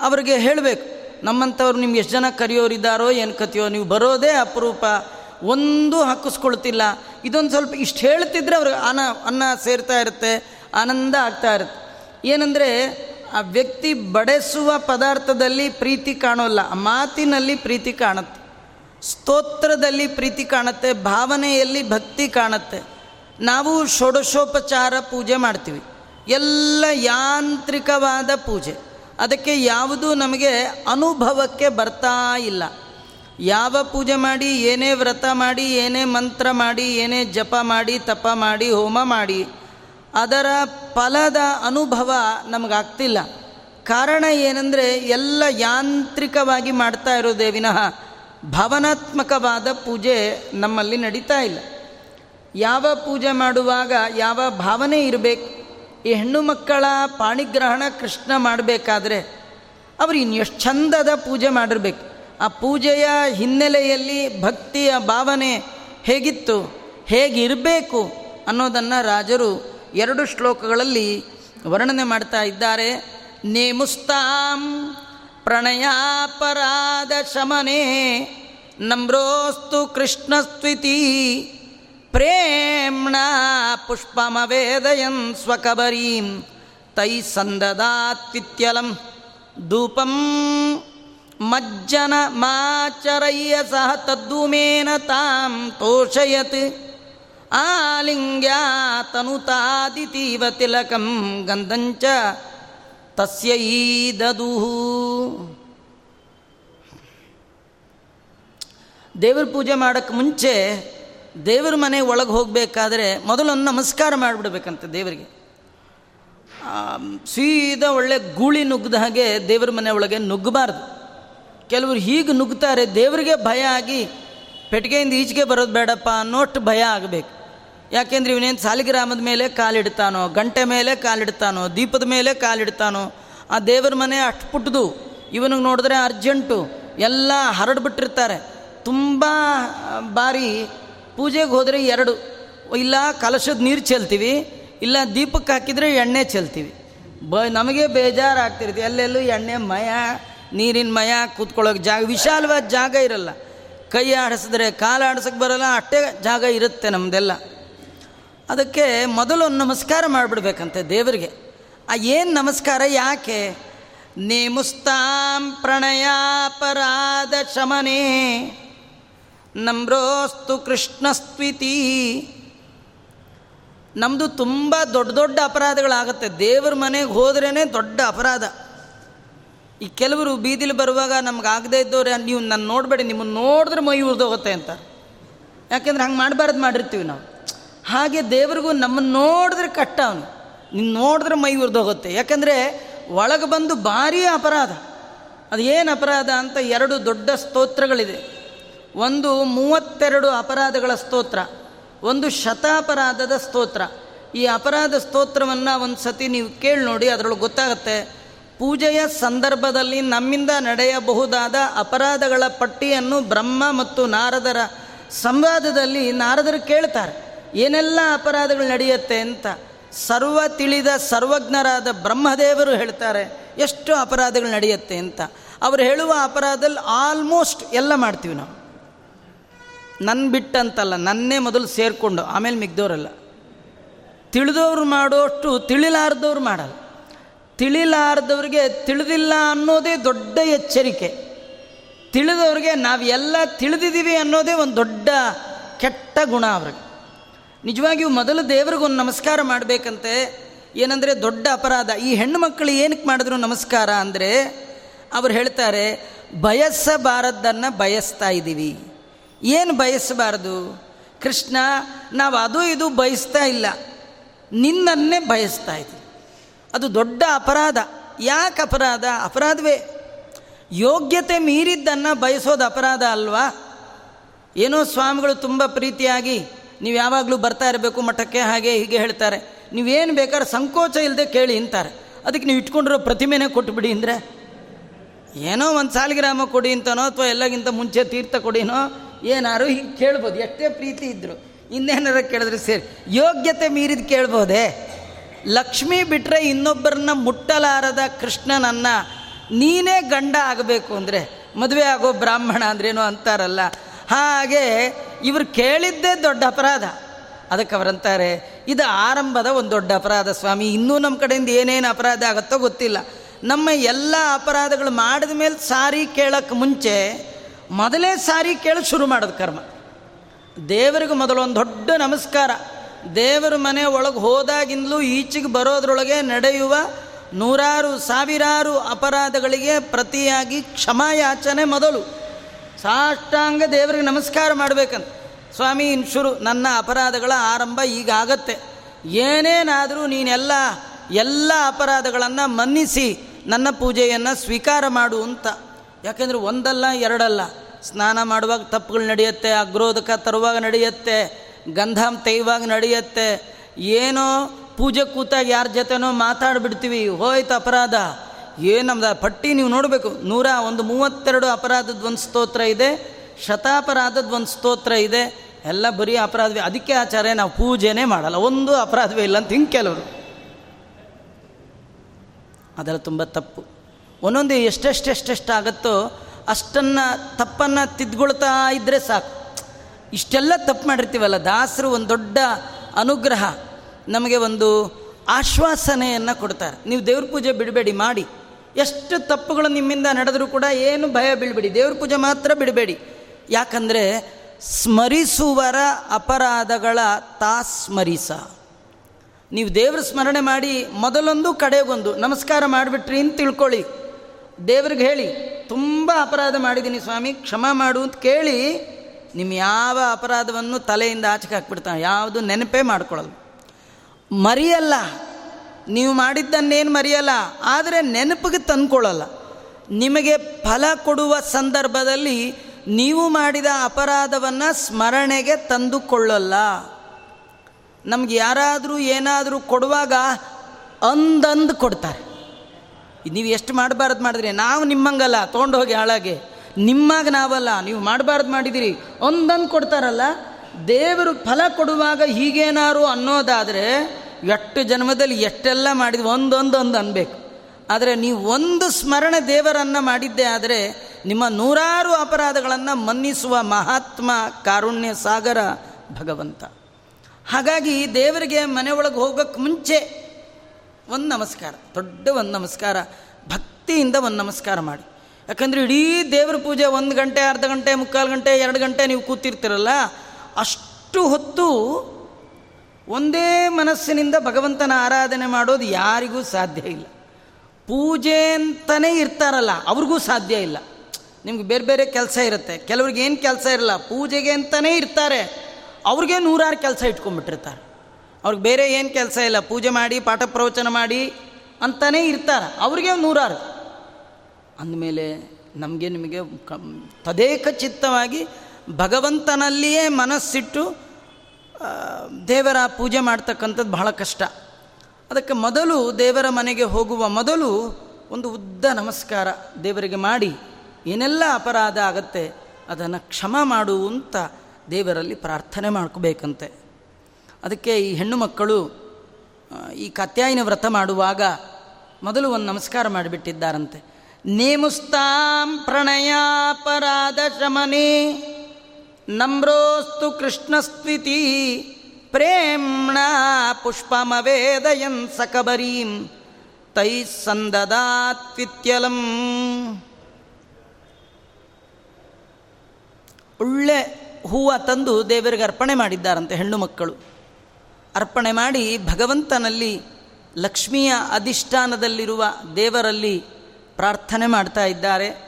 ಅವ್ರಿಗೆ ಹೇಳಬೇಕು, ನಮ್ಮಂಥವ್ರು ನಿಮ್ಗೆ ಎಷ್ಟು ಜನ ಕರೆಯೋರಿದ್ದಾರೋ ಏನು ಕತಿಯೋ ನೀವು ಬರೋದೇ ಅಪರೂಪ. ಒಂದು ಹಾಕಿಸ್ಕೊಳ್ತಿಲ್ಲ. ಇದೊಂದು ಸ್ವಲ್ಪ ಇಷ್ಟು ಹೇಳ್ತಿದ್ರೆ ಅವ್ರಿಗೆ ಅನ್ನ ಅನ್ನ ಸೇರ್ತಾ ಇರುತ್ತೆ, ಆನಂದ ಆಗ್ತಾ ಇರುತ್ತೆ. ಏನಂದರೆ ಆ ವ್ಯಕ್ತಿ ಬಡಿಸುವ ಪದಾರ್ಥದಲ್ಲಿ ಪ್ರೀತಿ ಕಾಣೋಲ್ಲ. ಮಾತಿನಲ್ಲಿ ಪ್ರೀತಿ ಕಾಣುತ್ತೆ. ಸ್ತೋತ್ರದಲ್ಲಿ ಪ್ರೀತಿ ಕಾಣುತ್ತೆ. ಭಾವನೆಯಲ್ಲಿ ಭಕ್ತಿ ಕಾಣುತ್ತೆ. ನಾವು ಷೋಡಶೋಪಚಾರ ಪೂಜೆ ಮಾಡ್ತೀವಿ. ಎಲ್ಲ ಯಾಂತ್ರಿಕವಾದ ಪೂಜೆ. ಅದಕ್ಕೆ ಯಾವುದೂ ನಮಗೆ ಅನುಭವಕ್ಕೆ ಬರ್ತಾ ಇಲ್ಲ. ಯಾವ ಪೂಜೆ ಮಾಡಿ, ಏನೇ ವ್ರತ ಮಾಡಿ, ಏನೇ ಮಂತ್ರ ಮಾಡಿ, ಏನೇ ಜಪ ಮಾಡಿ, ತಪ ಮಾಡಿ, ಹೋಮ ಮಾಡಿ ಅದರ ಫಲದ ಅನುಭವ ನಮಗಾಗ್ತಿಲ್ಲ. ಕಾರಣ ಏನಂದರೆ ಎಲ್ಲ ಯಾಂತ್ರಿಕವಾಗಿ ಮಾಡ್ತಾ ಇರೋದೇ ವಿನಃ ಭಾವನಾತ್ಮಕವಾದ ಪೂಜೆ ನಮ್ಮಲ್ಲಿ ನಡೀತಾ ಇಲ್ಲ. ಯಾವ ಪೂಜೆ ಮಾಡುವಾಗ ಯಾವ ಭಾವನೆ ಇರಬೇಕು? ಈ ಹೆಣ್ಣು ಮಕ್ಕಳ ಪಾಣಿಗ್ರಹಣ ಕೃಷ್ಣ ಮಾಡಬೇಕಾದ್ರೆ ಅವರು ಇನ್ನೆಷ್ಟು ಚಂದದ ಪೂಜೆ ಮಾಡಿರ್ಬೇಕು. ಆ ಪೂಜೆಯ ಹಿನ್ನೆಲೆಯಲ್ಲಿ ಭಕ್ತಿಯ ಭಾವನೆ ಹೇಗಿತ್ತು? ಹೇಗಿರಬೇಕು ಅನ್ನೋದನ್ನು ರಾಜರು ಎರಡು ಶ್ಲೋಕಗಳಲ್ಲಿ ವರ್ಣನೆ ಮಾಡ್ತಾ ಇದ್ದಾರೆ. ನೇಮುಸ್ತಾಂ ಪ್ರಣಯಾಪರಾಧ ಶಮನೆ ನಮ್ರೋಸ್ತು ಕೃಷ್ಣಸ್ತ್ವಿತಿ ಪ್ರೇಮ್ಣ ಪುಷ್ಪಮವೇದಯನ್ ಸ್ವಕಬರೀಂ ತೈ ಸಂದದಾತ್ವಿತ್ಯಲಂ ಧೂಪಂ ಮಜ್ಜನ ಮಾಚರಯ್ಯ ಸಹ ತದ್ದುಮೇನ ತಾಂ ತೋಷಯತ್. ಆಲಿಂಗ್ಯ ತನುತಾದಿತೀವ ತಿಲಕಂ ಗಂಧಂಚ ತಸ್ಯೈದದು ದೇವ್ರ ಪೂಜೆ ಮಾಡೋಕ್ಕೆ ಮುಂಚೆ ದೇವ್ರ ಮನೆ ಒಳಗೆ ಹೋಗಬೇಕಾದ್ರೆ ಮೊದಲೊಂದು ನಮಸ್ಕಾರ ಮಾಡಿಬಿಡ್ಬೇಕಂತ ದೇವರಿಗೆ. ಸೀದಾ ಒಳ್ಳೆ ಗೂಳಿ ನುಗ್ಗದ ಹಾಗೆ ದೇವ್ರ ಮನೆ ಒಳಗೆ ನುಗ್ಗಬಾರ್ದು. ಕೆಲವರು ಹೀಗೆ ನುಗ್ತಾರೆ ದೇವರಿಗೆ ಭಯ ಆಗಿ ಪೆಟ್ಟಿಗೆಯಿಂದ ಈಚೆಗೆ ಬರೋದು ಬೇಡಪ್ಪ ಅನ್ನೋಷ್ಟು ಭಯ ಆಗಬೇಕು. ಯಾಕೆಂದ್ರೆ ಇವನೇನು ಸಾಲಿಗ್ರಾಮದ ಮೇಲೆ ಕಾಲಿಡ್ತಾನೋ, ಗಂಟೆ ಮೇಲೆ ಕಾಲಿಡ್ತಾನೋ, ದೀಪದ ಮೇಲೆ ಕಾಲಿಡ್ತಾನೋ, ಆ ದೇವರ ಮನೆ ಅಷ್ಟು ಪುಟ್ಟದು ಇವನಿಗೆ ನೋಡಿದ್ರೆ ಅರ್ಜೆಂಟು, ಎಲ್ಲ ಹರಡ್ಬಿಟ್ಟಿರ್ತಾರೆ. ತುಂಬ ಬಾರಿ ಪೂಜೆಗೆ ಹೋದರೆ ಎರಡು. ಇಲ್ಲ ಕಲಶದ ನೀರು ಚೆಲ್ತೀವಿ, ಇಲ್ಲ ದೀಪಕ್ಕೆ ಹಾಕಿದರೆ ಎಣ್ಣೆ ಚೆಲ್ತೀವಿ. ಬ, ನಮಗೆ ಬೇಜಾರಾಗ್ತಿರುತ್ತೆ, ಎಲ್ಲೆಲ್ಲೂ ಎಣ್ಣೆ ಮಯ, ನೀರಿನ ಮಯ, ಕೂತ್ಕೊಳ್ಳೋಕೆ ಜಾಗ, ವಿಶಾಲವಾದ ಜಾಗ ಇರಲ್ಲ. ಕೈ ಆಡಿಸಿದ್ರೆ, ಕಾಲು ಆಡಿಸೋಕೆ ಬರಲ್ಲ, ಅಷ್ಟೇ ಜಾಗ ಇರುತ್ತೆ ನಮ್ಮದೆಲ್ಲ ಅದಕ್ಕೆ ಮೊದಲು ನಮಸ್ಕಾರ ಮಾಡಿಬಿಡ್ಬೇಕಂತೆ ದೇವರಿಗೆ. ಆ ಏನು ನಮಸ್ಕಾರ, ಯಾಕೆ? ನೇಮುಸ್ತಾಂ ಪ್ರಣಯಾಪರಾಧ ಶಮನೆ, ನಮ್ರೋಸ್ತು ಕೃಷ್ಣಸ್ತ್ವಿತಿ. ನಮ್ಮದು ತುಂಬ ದೊಡ್ಡ ದೊಡ್ಡ ಅಪರಾಧಗಳಾಗುತ್ತೆ. ದೇವ್ರ ಮನೆಗೆ ಹೋದ್ರೇ ದೊಡ್ಡ ಅಪರಾಧ. ಈ ಕೆಲವರು ಬೀದಿಲಿ ಬರುವಾಗ ನಮ್ಗೆ ಆಗದೇ ಇದ್ದವ್ರೆ, ನೀವು ನನ್ನ ನೋಡಬೇಡಿ ನಿಮ್ಮನ್ನು ನೋಡಿದ್ರೆ ಮೈ ಉರಿದೋಗುತ್ತೆ ಅಂತ ಯಾಕೆಂದ್ರೆ ಹಂಗೆ ಮಾಡಬಾರ್ದು ಮಾಡಿರ್ತೀವಿ ನಾವು. ಹಾಗೆ ದೇವರಿಗೂ ನಮ್ಮನ್ನು ನೋಡಿದ್ರೆ ಕಟ್ಟ ಅವನು. ನಿನ್ನ ನೋಡಿದ್ರೆ ಮೈ ಉರಿದೋಗುತ್ತೆ. ಯಾಕಂದರೆ ಒಳಗೆ ಬಂದು ಭಾರೀ ಅಪರಾಧ. ಅದು ಏನು ಅಪರಾಧ ಅಂತ ಎರಡು ದೊಡ್ಡ ಸ್ತೋತ್ರಗಳಿದೆ. ಒಂದು ಮೂವತ್ತೆರಡು ಅಪರಾಧಗಳ ಸ್ತೋತ್ರ, ಒಂದು ಶತಾಪರಾಧದ ಸ್ತೋತ್ರ. ಈ ಅಪರಾಧ ಸ್ತೋತ್ರವನ್ನು ಒಂದು ಸತಿ ನೀವು ಕೇಳಿ ನೋಡಿ, ಅದರೊಳಗೆ ಗೊತ್ತಾಗುತ್ತೆ, ಪೂಜೆಯ ಸಂದರ್ಭದಲ್ಲಿ ನಮ್ಮಿಂದ ನಡೆಯಬಹುದಾದ ಅಪರಾಧಗಳ ಪಟ್ಟಿಯನ್ನು ಬ್ರಹ್ಮ ಮತ್ತು ನಾರದರ ಸಂವಾದದಲ್ಲಿ ನಾರದರು ಕೇಳ್ತಾರೆ. ಏನೆಲ್ಲ ಅಪರಾಧಗಳು ನಡೆಯುತ್ತೆ ಅಂತ ಸರ್ವ ತಿಳಿದ ಸರ್ವಜ್ಞರಾದ ಬ್ರಹ್ಮದೇವರು ಹೇಳ್ತಾರೆ, ಎಷ್ಟು ಅಪರಾಧಗಳು ನಡೆಯುತ್ತೆ ಅಂತ. ಅವರು ಹೇಳುವ ಅಪರಾಧದಲ್ಲಿ ಆಲ್ಮೋಸ್ಟ್ ಎಲ್ಲ ಮಾಡ್ತೀವಿ ನಾವು. ನನ್ನ ಬಿಟ್ಟಂತಲ್ಲ, ನನ್ನೇ ಮೊದಲು ಸೇರಿಕೊಂಡು, ಆಮೇಲೆ ಮಿಗ್ದವರಲ್ಲ ತಿಳಿದವ್ರು ಮಾಡೋಷ್ಟು ತಿಳಿಲಾರ್ದವ್ರು ಮಾಡಲ್ಲ. ತಿಳಿಲಾರ್ದವ್ರಿಗೆ ತಿಳಿದಿಲ್ಲ ಅನ್ನೋದೇ ದೊಡ್ಡ ಎಚ್ಚರಿಕೆ. ತಿಳಿದವ್ರಿಗೆ ನಾವು ಎಲ್ಲ ತಿಳಿದಿದ್ದೀವಿ ಅನ್ನೋದೇ ಒಂದು ದೊಡ್ಡ ಕೆಟ್ಟ ಗುಣ ಅವ್ರಿಗೆ. ನಿಜವಾಗಿಯೂ ಮೊದಲು ದೇವ್ರಿಗೊಂದು ನಮಸ್ಕಾರ ಮಾಡಬೇಕಂತೆ. ಏನಂದರೆ ದೊಡ್ಡ ಅಪರಾಧ. ಈ ಹೆಣ್ಣು ಮಕ್ಕಳು ಏನಕ್ಕೆ ಮಾಡಿದ್ರು ನಮಸ್ಕಾರ ಅಂದರೆ, ಅವ್ರು ಹೇಳ್ತಾರೆ, ಬಯಸಬಾರದ್ದನ್ನು ಬಯಸ್ತಾ ಇದ್ದೀವಿ. ಏನು ಬಯಸಬಾರದು? ಕೃಷ್ಣ, ನಾವು ಅದು ಇದು ಬಯಸ್ತಾ ಇಲ್ಲ. ನಿನ್ನನ್ನೇ ಬಯಸ್ತಾ ಇದ್ದೀವಿ ಅದು ದೊಡ್ಡ ಅಪರಾಧ. ಯಾಕೆ ಅಪರಾಧ? ಅಪರಾಧವೇ. ಯೋಗ್ಯತೆ ಮೀರಿದ್ದನ್ನು ಬಯಸೋದು ಅಪರಾಧ ಅಲ್ವಾ? ಏನೋ ಸ್ವಾಮಿಗಳು ತುಂಬ ಪ್ರೀತಿಯಾಗಿ ನೀವು ಯಾವಾಗಲೂ ಬರ್ತಾ ಇರಬೇಕು ಮಠಕ್ಕೆ, ಹಾಗೆ ಹೀಗೆ ಹೇಳ್ತಾರೆ. ನೀವೇನು ಬೇಕಾದ್ರೆ ಸಂಕೋಚ ಇಲ್ಲದೆ ಕೇಳಿ ಅಂತಾರೆ. ಅದಕ್ಕೆ ನೀವು ಇಟ್ಕೊಂಡಿರೋ ಪ್ರತಿಮೆನೇ ಕೊಟ್ಟುಬಿಡಿ ಅಂದರೆ, ಏನೋ ಒಂದು ಸಾಲಿಗ್ರಾಮ ಕೊಡಿ ಅಂತನೋ ಅಥವಾ ಎಲ್ಲಗಿಂತ ಮುಂಚೆ ತೀರ್ಥ ಕೊಡಿನೋ, ಏನಾರು ಹೀಗೆ ಕೇಳ್ಬೋದು. ಎಷ್ಟೇ ಪ್ರೀತಿ ಇದ್ದರು ಇನ್ನೇನಾರ ಕೇಳಿದ್ರೆ ಸೇರಿ. ಯೋಗ್ಯತೆ ಮೀರಿದ ಕೇಳ್ಬೋದೇ? ಲಕ್ಷ್ಮಿ ಬಿಟ್ಟರೆ ಇನ್ನೊಬ್ಬರನ್ನ ಮುಟ್ಟಲಾರದ ಕೃಷ್ಣನನ್ನು ನೀನೇ ಗಂಡ ಆಗಬೇಕು ಅಂದರೆ, ಮದುವೆ ಆಗೋ ಬ್ರಾಹ್ಮಣ ಅಂದ್ರೇನು ಅಂತಾರಲ್ಲ ಹಾಗೆ ಇವರು ಕೇಳಿದ್ದೇ ದೊಡ್ಡ ಅಪರಾಧ. ಅದಕ್ಕೆ ಅವರಂತಾರೆ, ಇದು ಆರಂಭದ ಒಂದು ದೊಡ್ಡ ಅಪರಾಧ ಸ್ವಾಮಿ. ಇನ್ನೂ ನಮ್ಮ ಕಡೆಯಿಂದ ಏನೇನು ಅಪರಾಧ ಆಗುತ್ತೋ ಗೊತ್ತಿಲ್ಲ. ನಮ್ಮ ಎಲ್ಲ ಅಪರಾಧಗಳು ಮಾಡಿದ ಮೇಲೆ ಸಾರಿ ಕೇಳೋಕ್ಕೆ ಮುಂಚೆ ಮೊದಲೇ ಸಾರಿ ಕೇಳಿ ಶುರು ಮಾಡೋದು ಕರ್ಮ. ದೇವರಿಗೆ ಮೊದಲು ಒಂದು ದೊಡ್ಡ ನಮಸ್ಕಾರ. ದೇವರ ಮನೆ ಒಳಗೆ ಹೋದಾಗಿಂದಲೂ ಈಚೆಗೆ ಬರೋದ್ರೊಳಗೆ ನಡೆಯುವ ನೂರಾರು ಸಾವಿರಾರು ಅಪರಾಧಗಳಿಗೆ ಪ್ರತಿಯಾಗಿ ಕ್ಷಮಾಯಾಚನೆ ಮೊದಲು. ಸಾಷ್ಟಾಂಗ ದೇವರಿಗೆ ನಮಸ್ಕಾರ ಮಾಡಬೇಕಂತ. ಸ್ವಾಮಿ ಇನ್ಶುರು ಶುರು ನನ್ನ ಅಪರಾಧಗಳ ಆರಂಭ ಈಗ ಆಗತ್ತೆ. ಏನೇನಾದರೂ ನೀನೆಲ್ಲ, ಎಲ್ಲ ಅಪರಾಧಗಳನ್ನು ಮನ್ನಿಸಿ ನನ್ನ ಪೂಜೆಯನ್ನು ಸ್ವೀಕಾರ ಮಾಡು ಅಂತ. ಯಾಕೆಂದರೆ ಒಂದಲ್ಲ, ಎರಡಲ್ಲ. ಸ್ನಾನ ಮಾಡುವಾಗ ತಪ್ಪುಗಳು ನಡೆಯುತ್ತೆ, ಅಗ್ರೋದಕ ತರುವಾಗ ನಡೆಯುತ್ತೆ ಗಂಧಾಮ್ ತೆಯ್ಯುವಾಗ ನಡೆಯುತ್ತೆ. ಏನೋ ಪೂಜೆ ಕೂತಾಗ ಯಾರ ಜೊತೆನೋ ಮಾತಾಡಿಬಿಡ್ತೀವಿ, ಹೋಯ್ತು ಅಪರಾಧ. ಏನು ನಮ್ದು? ಪಟ್ಟಿ ನೀವು ನೋಡಬೇಕು. ನೂರ ಒಂದು ಮೂವತ್ತೆರಡು ಅಪರಾಧದ ಒಂದು ಸ್ತೋತ್ರ ಇದೆ. ಶತಾಪರಾಧದ ಒಂದು ಸ್ತೋತ್ರ ಇದೆ. ಎಲ್ಲ ಬರೀ ಅಪರಾಧವೇ. ಅದಕ್ಕೆ ಆಚಾರ್ಯ ನಾವು ಪೂಜೆನೇ ಮಾಡಲ್ಲ. ಒಂದು ಅಪರಾಧವೇ ಇಲ್ಲ ಅಂತ ಹಿಂಗೆ ಕೆಲವರು. ಅದೆಲ್ಲ ತುಂಬ ತಪ್ಪು. ಒಂದೊಂದು ಎಷ್ಟೆಷ್ಟೆಷ್ಟೆಷ್ಟು ಆಗುತ್ತೋ ಅಷ್ಟನ್ನು ತಪ್ಪನ್ನು ತಿದ್ಕೊಳ್ತಾ ಇದ್ದರೆ ಸಾಕು. ಇಷ್ಟೆಲ್ಲ ತಪ್ಪು ಮಾಡಿರ್ತೀವಲ್ಲ, ದಾಸರು ಒಂದು ದೊಡ್ಡ ಅನುಗ್ರಹ ನಮಗೆ ಒಂದು ಆಶ್ವಾಸನೆಯನ್ನು ಕೊಡ್ತಾರೆ. ನೀವು ದೇವ್ರ ಪೂಜೆ ಬಿಡಬೇಡಿ, ಮಾಡಿ. ಎಷ್ಟು ತಪ್ಪುಗಳು ನಿಮ್ಮಿಂದ ನಡೆದರೂ ಕೂಡ ಏನು ಭಯ ಬೀಳಬೇಡಿ. ದೇವ್ರ ಪೂಜೆ ಮಾತ್ರ ಬಿಡಬೇಡಿ. ಯಾಕಂದರೆ ಸ್ಮರಿಸುವರ ಅಪರಾಧಗಳ ತಾ ಸ್ಮರಿಸ ನೀವು ದೇವ್ರ ಸ್ಮರಣೆ ಮಾಡಿ ಮೊದಲೊಂದು, ಕಡೆಗೊಂದು ನಮಸ್ಕಾರ ಮಾಡಿಬಿಟ್ರಿ ಅಂತ ತಿಳ್ಕೊಳ್ಳಿ. ದೇವ್ರಿಗೆ ಹೇಳಿ, ತುಂಬ ಅಪರಾಧ ಮಾಡಿದ್ದೀನಿ ಸ್ವಾಮಿ, ಕ್ಷಮ ಮಾಡು ಅಂತ ಕೇಳಿ ನಿಮ್ಮ ಯಾವ ಅಪರಾಧವನ್ನು ತಲೆಯಿಂದ ಆಚೆಗೆ ಹಾಕ್ಬಿಡ್ತಾನೆ. ಯಾವುದು ನೆನಪೇ ಮಾಡ್ಕೊಳ್ಳಲ್ಲ ಮರಿಯಲ್ಲ. ನೀವು ಮಾಡಿದ್ದನ್ನೇನು ಮರೆಯಲ್ಲ, ಆದರೆ ನೆನಪಿಗೆ ತಂದುಕೊಳ್ಳಲ್ಲ. ನಿಮಗೆ ಫಲ ಕೊಡುವ ಸಂದರ್ಭದಲ್ಲಿ ನೀವು ಮಾಡಿದ ಅಪರಾಧವನ್ನು ಸ್ಮರಣೆಗೆ ತಂದುಕೊಳ್ಳಲ್ಲ. ನಮ್ಗೆ ಯಾರಾದರೂ ಏನಾದರೂ ಕೊಡುವಾಗ ಅಂದಂದು ಕೊಡ್ತಾರೆ. ನೀವು ಎಷ್ಟು ಮಾಡಬಾರ್ದು ಮಾಡಿದ್ರಿ, ನಾವು ನಿಮ್ಮಂಗಲ್ಲ ತೊಗೊಂಡು ಹೋಗಿ ಹಾಳಾಗೆ. ನಿಮ್ಮಾಗ ನಾವಲ್ಲ, ನೀವು ಮಾಡಬಾರ್ದು ಮಾಡಿದಿರಿ ಒಂದಂದು ಕೊಡ್ತಾರಲ್ಲ. ದೇವರು ಫಲ ಕೊಡುವಾಗ ಹೀಗೇನಾರು ಅನ್ನೋದಾದರೆ ಎಷ್ಟು ಜನ್ಮದಲ್ಲಿ ಎಷ್ಟೆಲ್ಲ ಮಾಡಿದ್ವಿ, ಒಂದೊಂದೊಂದು ಅನ್ಬೇಕು. ಆದರೆ ನೀವು ಒಂದು ಸ್ಮರಣೆ ದೇವರನ್ನು ಮಾಡಿದ್ದೆ ಆದರೆ ನಿಮ್ಮ ನೂರಾರು ಅಪರಾಧಗಳನ್ನು ಮನ್ನಿಸುವ ಮಹಾತ್ಮ ಕಾರುಣ್ಯ ಸಾಗರ ಭಗವಂತ. ಹಾಗಾಗಿ ದೇವರಿಗೆ ಮನೆ ಒಳಗೆ ಹೋಗೋಕ್ಕೆ ಮುಂಚೆ ಒಂದು ನಮಸ್ಕಾರ, ದೊಡ್ಡ ಒಂದು ನಮಸ್ಕಾರ, ಭಕ್ತಿಯಿಂದ ಒಂದು ನಮಸ್ಕಾರ ಮಾಡಿ. ಯಾಕಂದರೆ ಇಡೀ ದೇವ್ರ ಪೂಜೆ ಒಂದು ಗಂಟೆ, ಅರ್ಧ ಗಂಟೆ, ಮುಕ್ಕಾಲು ಗಂಟೆ, ಎರಡು ಗಂಟೆ ನೀವು ಕೂತಿರ್ತೀರಲ್ಲ, ಅಷ್ಟು ಹೊತ್ತು ಒಂದೇ ಮನಸ್ಸಿನಿಂದ ಭಗವಂತನ ಆರಾಧನೆ ಮಾಡೋದು ಯಾರಿಗೂ ಸಾಧ್ಯ ಇಲ್ಲ. ಪೂಜೆ ಅಂತಲೇ ಇರ್ತಾರಲ್ಲ, ಅವ್ರಿಗೂ ಸಾಧ್ಯ ಇಲ್ಲ. ನಿಮ್ಗೆ ಬೇರೆ ಬೇರೆ ಕೆಲಸ ಇರುತ್ತೆ, ಕೆಲವ್ರಿಗೆ ಏನು ಕೆಲಸ ಇರಲ್ಲ, ಪೂಜೆಗೆ ಅಂತಲೇ ಇರ್ತಾರೆ. ಅವ್ರಿಗೆ ನೂರಾರು ಕೆಲಸ ಇಟ್ಕೊಂಡ್ಬಿಟ್ಟಿರ್ತಾರೆ. ಅವ್ರಿಗೆ ಬೇರೆ ಏನು ಕೆಲಸ ಇಲ್ಲ, ಪೂಜೆ ಮಾಡಿ, ಪಾಠ ಪ್ರವಚನ ಮಾಡಿ ಅಂತಲೇ ಇರ್ತಾರೆ. ಅವ್ರಿಗೆ ನೂರಾರು. ಅಂದಮೇಲೆ ನಮಗೆ ನಿಮಗೆ ತದೇಕ ಚಿತ್ತವಾಗಿ ಭಗವಂತನಲ್ಲಿಯೇ ಮನಸ್ಸಿಟ್ಟು ದೇವರ ಪೂಜೆ ಮಾಡ್ತಕ್ಕಂಥದ್ದು ಬಹಳ ಕಷ್ಟ. ಅದಕ್ಕೆ ಮೊದಲು ದೇವರ ಮನೆಗೆ ಹೋಗುವ ಮೊದಲು ಒಂದು ಉದ್ದ ನಮಸ್ಕಾರ ದೇವರಿಗೆ ಮಾಡಿ, ಏನೆಲ್ಲ ಅಪರಾಧ ಆಗತ್ತೆ ಅದನ್ನು ಕ್ಷಮ ಮಾಡು ಅಂತ ದೇವರಲ್ಲಿ ಪ್ರಾರ್ಥನೆ ಮಾಡ್ಕೋಬೇಕಂತೆ. ಅದಕ್ಕೆ ಈ ಹೆಣ್ಣು ಮಕ್ಕಳು ಈ ಕತ್ಯಾಯಿನ ವ್ರತ ಮಾಡುವಾಗ ಮೊದಲು ಒಂದು ನಮಸ್ಕಾರ ಮಾಡಿಬಿಟ್ಟಿದ್ದಾರಂತೆ. ನೇಮುಸ್ತಾಂ ಪ್ರಣಯಾಪರಾಧ ಶಮನೆ ನಮ್ರೋಸ್ತು ಕೃಷ್ಣಸ್ತ್ವಿತಿ ಪ್ರೇಮ್ಣ ಪುಷ್ಪಮವೇದಯನ್ ಸಕಬರೀಂ ತೈ ಸಂದದಾತ್ವಿತ್ಯಲಂ. ಒಳ್ಳೆ ಹೂವು ತಂದು ದೇವರಿಗೆ ಅರ್ಪಣೆ ಮಾಡಿದ್ದಾರಂತೆ ಹೆಣ್ಣು ಮಕ್ಕಳು. ಅರ್ಪಣೆ ಮಾಡಿ ಭಗವಂತನಲ್ಲಿ ಲಕ್ಷ್ಮಿಯ ಅಧಿಷ್ಠಾನದಲ್ಲಿರುವ ದೇವರಲ್ಲಿ ಪ್ರಾರ್ಥನೆ ಮಾಡ್ತಾ ಇದ್ದಾರೆ.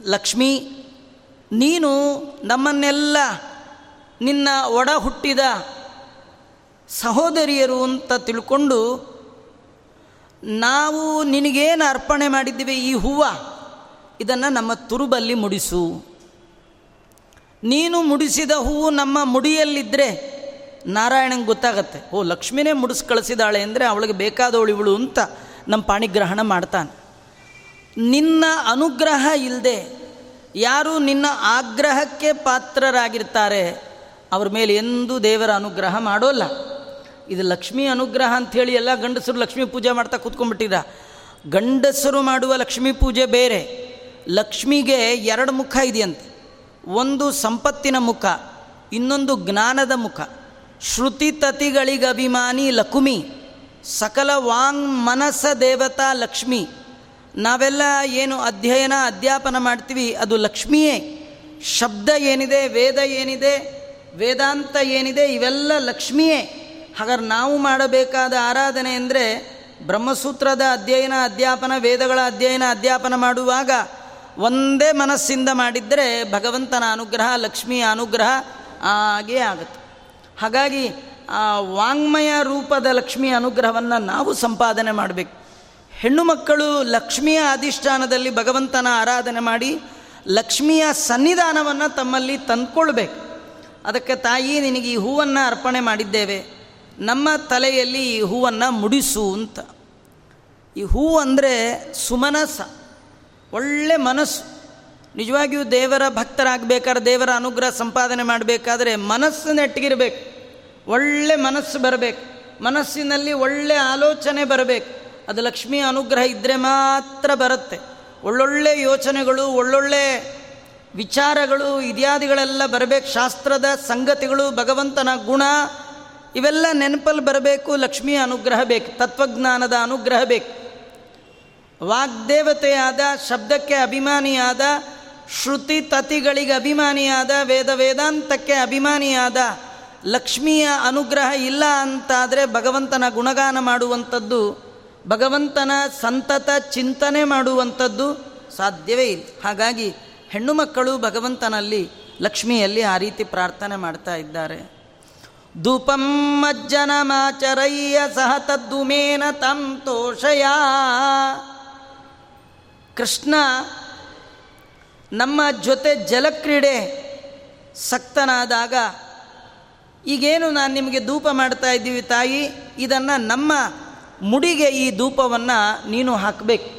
ಲಕ್ಷ್ಮೀ ನೀನು ನಮ್ಮನ್ನೆಲ್ಲ ನಿನ್ನ ಒಡ ಹುಟ್ಟಿದ ಸಹೋದರಿಯರು ಅಂತ ತಿಳ್ಕೊಂಡು ನಾವು ನಿನಗೇನು ಅರ್ಪಣೆ ಮಾಡಿದ್ದೀವಿ ಈ ಹೂವು, ಇದನ್ನು ನಮ್ಮ ತುರುಬಲ್ಲಿ ಮುಡಿಸು. ನೀನು ಮುಡಿಸಿದ ಹೂವು ನಮ್ಮ ಮುಡಿಯಲ್ಲಿದ್ದರೆ ನಾರಾಯಣಂಗೆ ಗೊತ್ತಾಗತ್ತೆ. ಓ, ಲಕ್ಷ್ಮಿನೇ ಮುಡಿಸ್ ಕಳಿಸಿದಾಳೆ ಅಂದರೆ ಅವಳಿಗೆ ಬೇಕಾದವಳು ಇವಳು ಅಂತ ನಮ್ಮ ಪಾಣಿಗ್ರಹಣ ಮಾಡ್ತಾನೆ. ನಿನ್ನ ಅನುಗ್ರಹ ಇಲ್ಲದೆ ಯಾರು ನಿನ್ನ ಆಗ್ರಹಕ್ಕೆ ಪಾತ್ರರಾಗಿರ್ತಾರೆ, ಅವ್ರ ಮೇಲೆ ಎಂದೂ ದೇವರ ಅನುಗ್ರಹ ಮಾಡೋಲ್ಲ. ಇದು ಲಕ್ಷ್ಮೀ ಅನುಗ್ರಹ ಅಂಥೇಳಿ ಎಲ್ಲ ಗಂಡಸರು ಲಕ್ಷ್ಮೀ ಪೂಜೆ ಮಾಡ್ತಾ ಕೂತ್ಕೊಂಡ್ಬಿಟ್ಟಿರ ಗಂಡಸರು ಮಾಡುವ ಲಕ್ಷ್ಮೀ ಪೂಜೆ ಬೇರೆ. ಲಕ್ಷ್ಮಿಗೆ ಎರಡು ಮುಖ ಇದೆಯಂತೆ. ಒಂದು ಸಂಪತ್ತಿನ ಮುಖ, ಇನ್ನೊಂದು ಜ್ಞಾನದ ಮುಖ. ಶ್ರುತಿ ತತಿಗಳಿಗಭಿಮಾನಿ ಲಕುಮಿ, ಸಕಲ ವಾಂಗ್ ಮನಸ ದೇವತಾ ಲಕ್ಷ್ಮಿ. ನಾವೆಲ್ಲ ಏನು ಅಧ್ಯಯನ, ಅಧ್ಯಾಪನ ಮಾಡ್ತೀವಿ, ಅದು ಲಕ್ಷ್ಮಿಯೇ. ಶಬ್ದ ಏನಿದೆ, ವೇದ ಏನಿದೆ, ವೇದಾಂತ ಏನಿದೆ, ಇವೆಲ್ಲ ಲಕ್ಷ್ಮಿಯೇ. ಹಾಗಾದ್ರೆ ನಾವು ಮಾಡಬೇಕಾದ ಆರಾಧನೆ ಅಂದರೆ ಬ್ರಹ್ಮಸೂತ್ರದ ಅಧ್ಯಯನ, ಅಧ್ಯಾಪನ, ವೇದಗಳ ಅಧ್ಯಯನ, ಅಧ್ಯಾಪನ ಮಾಡುವಾಗ ಒಂದೇ ಮನಸ್ಸಿಂದ ಮಾಡಿದರೆ ಭಗವಂತನ ಅನುಗ್ರಹ, ಲಕ್ಷ್ಮಿಯ ಅನುಗ್ರಹ ಆಗೇ ಆಗುತ್ತೆ. ಹಾಗಾಗಿ ಆ ವಾಂಗ್ಮಯ ರೂಪದ ಲಕ್ಷ್ಮಿಯ ಅನುಗ್ರಹವನ್ನು ನಾವು ಸಂಪಾದನೆ ಮಾಡಬೇಕು. ಹೆಣ್ಣು ಮಕ್ಕಳು ಲಕ್ಷ್ಮಿಯ ಅಧಿಷ್ಠಾನದಲ್ಲಿ ಭಗವಂತನ ಆರಾಧನೆ ಮಾಡಿ ಲಕ್ಷ್ಮಿಯ ಸನ್ನಿಧಾನವನ್ನು ತಮ್ಮಲ್ಲಿ ತಂದ್ಕೊಳ್ಬೇಕು. ಅದಕ್ಕೆ ತಾಯಿ ನಿನಗೆ ಈ ಹೂವನ್ನು ಅರ್ಪಣೆ ಮಾಡಿದ್ದೇವೆ. ನಮ್ಮ ತಲೆಯಲ್ಲಿ ಈ ಹೂವನ್ನು ಮುಡಿಸು ಅಂತ. ಈ ಹೂವು ಅಂದರೆ ಸುಮನಸ, ಒಳ್ಳೆ ಮನಸ್ಸು. ನಿಜವಾಗಿಯೂ ದೇವರ ಭಕ್ತರಾಗಬೇಕಾದ್ರೆ, ದೇವರ ಅನುಗ್ರಹ ಸಂಪಾದನೆ ಮಾಡಬೇಕಾದ್ರೆ ಮನಸ್ಸು ನೆಟ್ಟಿಗಿರಬೇಕು. ಒಳ್ಳೆ ಮನಸ್ಸು ಬರಬೇಕು. ಮನಸ್ಸಿನಲ್ಲಿ ಒಳ್ಳೆ ಆಲೋಚನೆ ಬರಬೇಕು. ಅದು ಲಕ್ಷ್ಮಿಯ ಅನುಗ್ರಹ ಇದ್ದರೆ ಮಾತ್ರ ಬರುತ್ತೆ. ಒಳ್ಳೊಳ್ಳೆ ಯೋಚನೆಗಳು, ಒಳ್ಳೊಳ್ಳೆ ವಿಚಾರಗಳು ಇತ್ಯಾದಿಗಳೆಲ್ಲ ಬರಬೇಕು. ಶಾಸ್ತ್ರದ ಸಂಗತಿಗಳು, ಭಗವಂತನ ಗುಣ, ಇವೆಲ್ಲ ನೆನಪಲ್ಲಿ ಬರಬೇಕು. ಲಕ್ಷ್ಮಿಯ ಅನುಗ್ರಹ ಬೇಕು. ತತ್ವಜ್ಞಾನದ ಅನುಗ್ರಹ ಬೇಕು. ವಾಗ್ದೇವತೆಯಾದ, ಶಬ್ದಕ್ಕೆ ಅಭಿಮಾನಿಯಾದ, ಶ್ರುತಿ ತತಿಗಳಿಗೆ ಅಭಿಮಾನಿಯಾದ, ವೇದ ವೇದಾಂತಕ್ಕೆ ಅಭಿಮಾನಿಯಾದ ಲಕ್ಷ್ಮಿಯ ಅನುಗ್ರಹ ಇಲ್ಲ ಅಂತಾದರೆ ಭಗವಂತನ ಗುಣಗಾನ ಮಾಡುವಂಥದ್ದು ಭಗವಂತನ ಸಂತತ ಚಿಂತನೆ ಮಾಡುವಂಥದ್ದು ಸಾಧ್ಯವೇ ಇಲ್ಲ. ಹಾಗಾಗಿ ಹೆಣ್ಣು ಮಕ್ಕಳು ಭಗವಂತನಲ್ಲಿ, ಲಕ್ಷ್ಮಿಯಲ್ಲಿ ಆ ರೀತಿ ಪ್ರಾರ್ಥನೆ ಮಾಡ್ತಾ ಇದ್ದಾರೆ. ಧೂಪಂ ಮಜ್ಜನಮಾಚರಯ್ಯ ಸಹ ತದ್ದುಮೇನ ತಂ ತೋಷಯ. ಕೃಷ್ಣ ನಮ್ಮ ಜೊತೆ ಜಲಕ್ರೀಡೆ ಸಕ್ತನಾದಾಗ, ಈಗೇನು ನಾನು ನಿಮಗೆ ಧೂಪ ಮಾಡ್ತಾ ಇದ್ದೀವಿ ತಾಯಿ, ಇದನ್ನು ನಮ್ಮ ಮುಡಿಗೆ ಈ ಧೂಪವನ್ನು ನೀನು ಹಾಕಬೇಕು.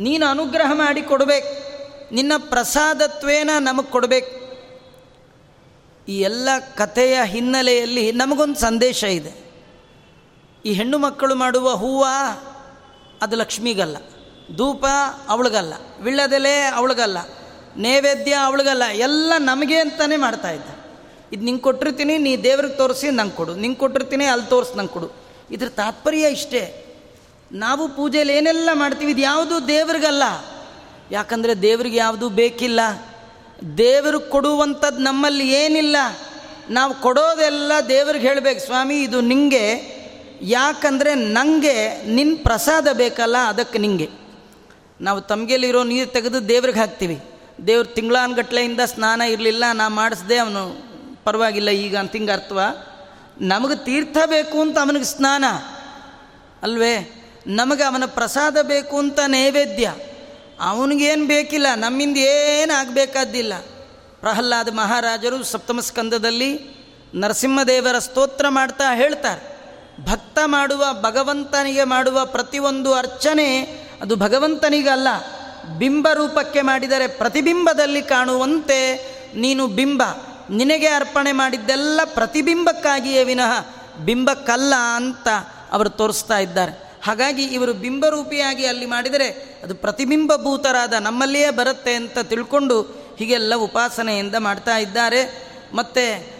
ನೀನು ಅನುಗ್ರಹ ಮಾಡಿ ಕೊಡಬೇಕು. ನಿನ್ನ ಪ್ರಸಾದತ್ವೇನ ನಮಗೆ ಕೊಡಬೇಕು. ಈ ಎಲ್ಲ ಕಥೆಯ ಹಿನ್ನೆಲೆಯಲ್ಲಿ ನಮಗೊಂದು ಸಂದೇಶ ಇದೆ. ಈ ಹೆಣ್ಣು ಮಕ್ಕಳು ಮಾಡುವ ಹೂವ ಅದು ಲಕ್ಷ್ಮಿಗಲ್ಲ. ಧೂಪ ಅವಳಿಗಲ್ಲ. ವಿಳ್ಳದೆಲೆ ಅವಳಿಗಲ್ಲ. ನೈವೇದ್ಯ ಅವಳಿಗಲ್ಲ. ಎಲ್ಲ ನಮಗೆ ಅಂತಲೇ ಮಾಡ್ತಾ ಇದ್ದ. ಇದು ನಿಂಗೆ ಕೊಟ್ಟಿರ್ತೀನಿ, ನೀ ದೇವ್ರಿಗೆ ತೋರಿಸಿ ನಂಗೆ ಕೊಡು. ನಿಂಗೆ ಕೊಟ್ಟಿರ್ತೀನಿ, ಅಲ್ಲಿ ತೋರಿಸಿ ನಂಗೆ ಕೊಡು. ಇದ್ರ ತಾತ್ಪರ್ಯ ಇಷ್ಟೇ. ನಾವು ಪೂಜೆಯಲ್ಲಿ ಏನೆಲ್ಲ ಮಾಡ್ತೀವಿ, ಇದು ಯಾವುದು ದೇವ್ರಿಗಲ್ಲ. ಯಾಕಂದರೆ ದೇವ್ರಿಗೆ ಯಾವುದು ಬೇಕಿಲ್ಲ. ದೇವರು ಕೊಡುವಂಥದ್ದು ನಮ್ಮಲ್ಲಿ ಏನಿಲ್ಲ. ನಾವು ಕೊಡೋದೆಲ್ಲ ದೇವ್ರಿಗೆ ಹೇಳಬೇಕು, ಸ್ವಾಮಿ, ಇದು ನಿಂಗೆ. ಯಾಕಂದರೆ ನನಗೆ ನಿನ್ನ ಪ್ರಸಾದ ಬೇಕಲ್ಲ, ಅದಕ್ಕೆ ನಿಂಗೆ. ನಾವು ತಮಗೆಲಿರೋ ನೀರು ತೆಗೆದು ದೇವ್ರಿಗೆ ಹಾಕ್ತೀವಿ. ದೇವ್ರ ತಿಂಗಳಾನ್ಗಟ್ಲೆಯಿಂದ ಸ್ನಾನ ಇರಲಿಲ್ಲ, ನಾ ಮಾಡಿಸ್ದೆ, ಅವನು ಪರವಾಗಿಲ್ಲ ಈಗ ಅಂತ ಹಿಂಗೆ ಅರ್ಥವ? ನಮಗೆ ತೀರ್ಥ ಬೇಕು ಅಂತ ಅವನಿಗೆ ಸ್ನಾನ. ಅಲ್ವೇ? ನಮಗೆ ಅವನ ಪ್ರಸಾದ ಬೇಕು ಅಂತ ನೈವೇದ್ಯ. ಅವನಿಗೇನು ಬೇಕಿಲ್ಲ, ನಮ್ಮಿಂದ ಏನು ಆಗಬೇಕಾದ್ದಿಲ್ಲ. ಪ್ರಹ್ಲಾದ ಮಹಾರಾಜರು ಸಪ್ತಮ ಸ್ಕಂದದಲ್ಲಿ ನರಸಿಂಹದೇವರ ಸ್ತೋತ್ರ ಮಾಡ್ತಾ ಹೇಳ್ತಾರೆ. ಭಕ್ತ ಮಾಡುವ, ಭಗವಂತನಿಗೆ ಮಾಡುವ ಪ್ರತಿಯೊಂದು ಅರ್ಚನೆ ಅದು ಭಗವಂತನಿಗಲ್ಲ. ಬಿಂಬ ರೂಪಕ್ಕೆ ಮಾಡಿದರೆ ಪ್ರತಿಬಿಂಬದಲ್ಲಿ ಕಾಣುವಂತೆ ನೀನು ಬಿಂಬ. ನಿನಗೆ ಅರ್ಪಣೆ ಮಾಡಿದ್ದೆಲ್ಲ ಪ್ರತಿಬಿಂಬಕ್ಕಾಗಿಯೇ ವಿನಃ ಬಿಂಬಕ್ಕಲ್ಲ ಅಂತ ಅವರು ತೋರಿಸ್ತಾ ಇದ್ದಾರೆ. ಹಾಗಾಗಿ ಇವರು ಬಿಂಬರೂಪಿಯಾಗಿ ಅಲ್ಲಿ ಮಾಡಿದರೆ ಅದು ಪ್ರತಿಬಿಂಬಭೂತರಾದ ನಮ್ಮಲ್ಲಿಯೇ ಬರುತ್ತೆ ಅಂತ ತಿಳ್ಕೊಂಡು ಹೀಗೆಲ್ಲ ಉಪಾಸನೆಯಿಂದ ಮಾಡ್ತಾ ಇದ್ದಾರೆ. ಮತ್ತು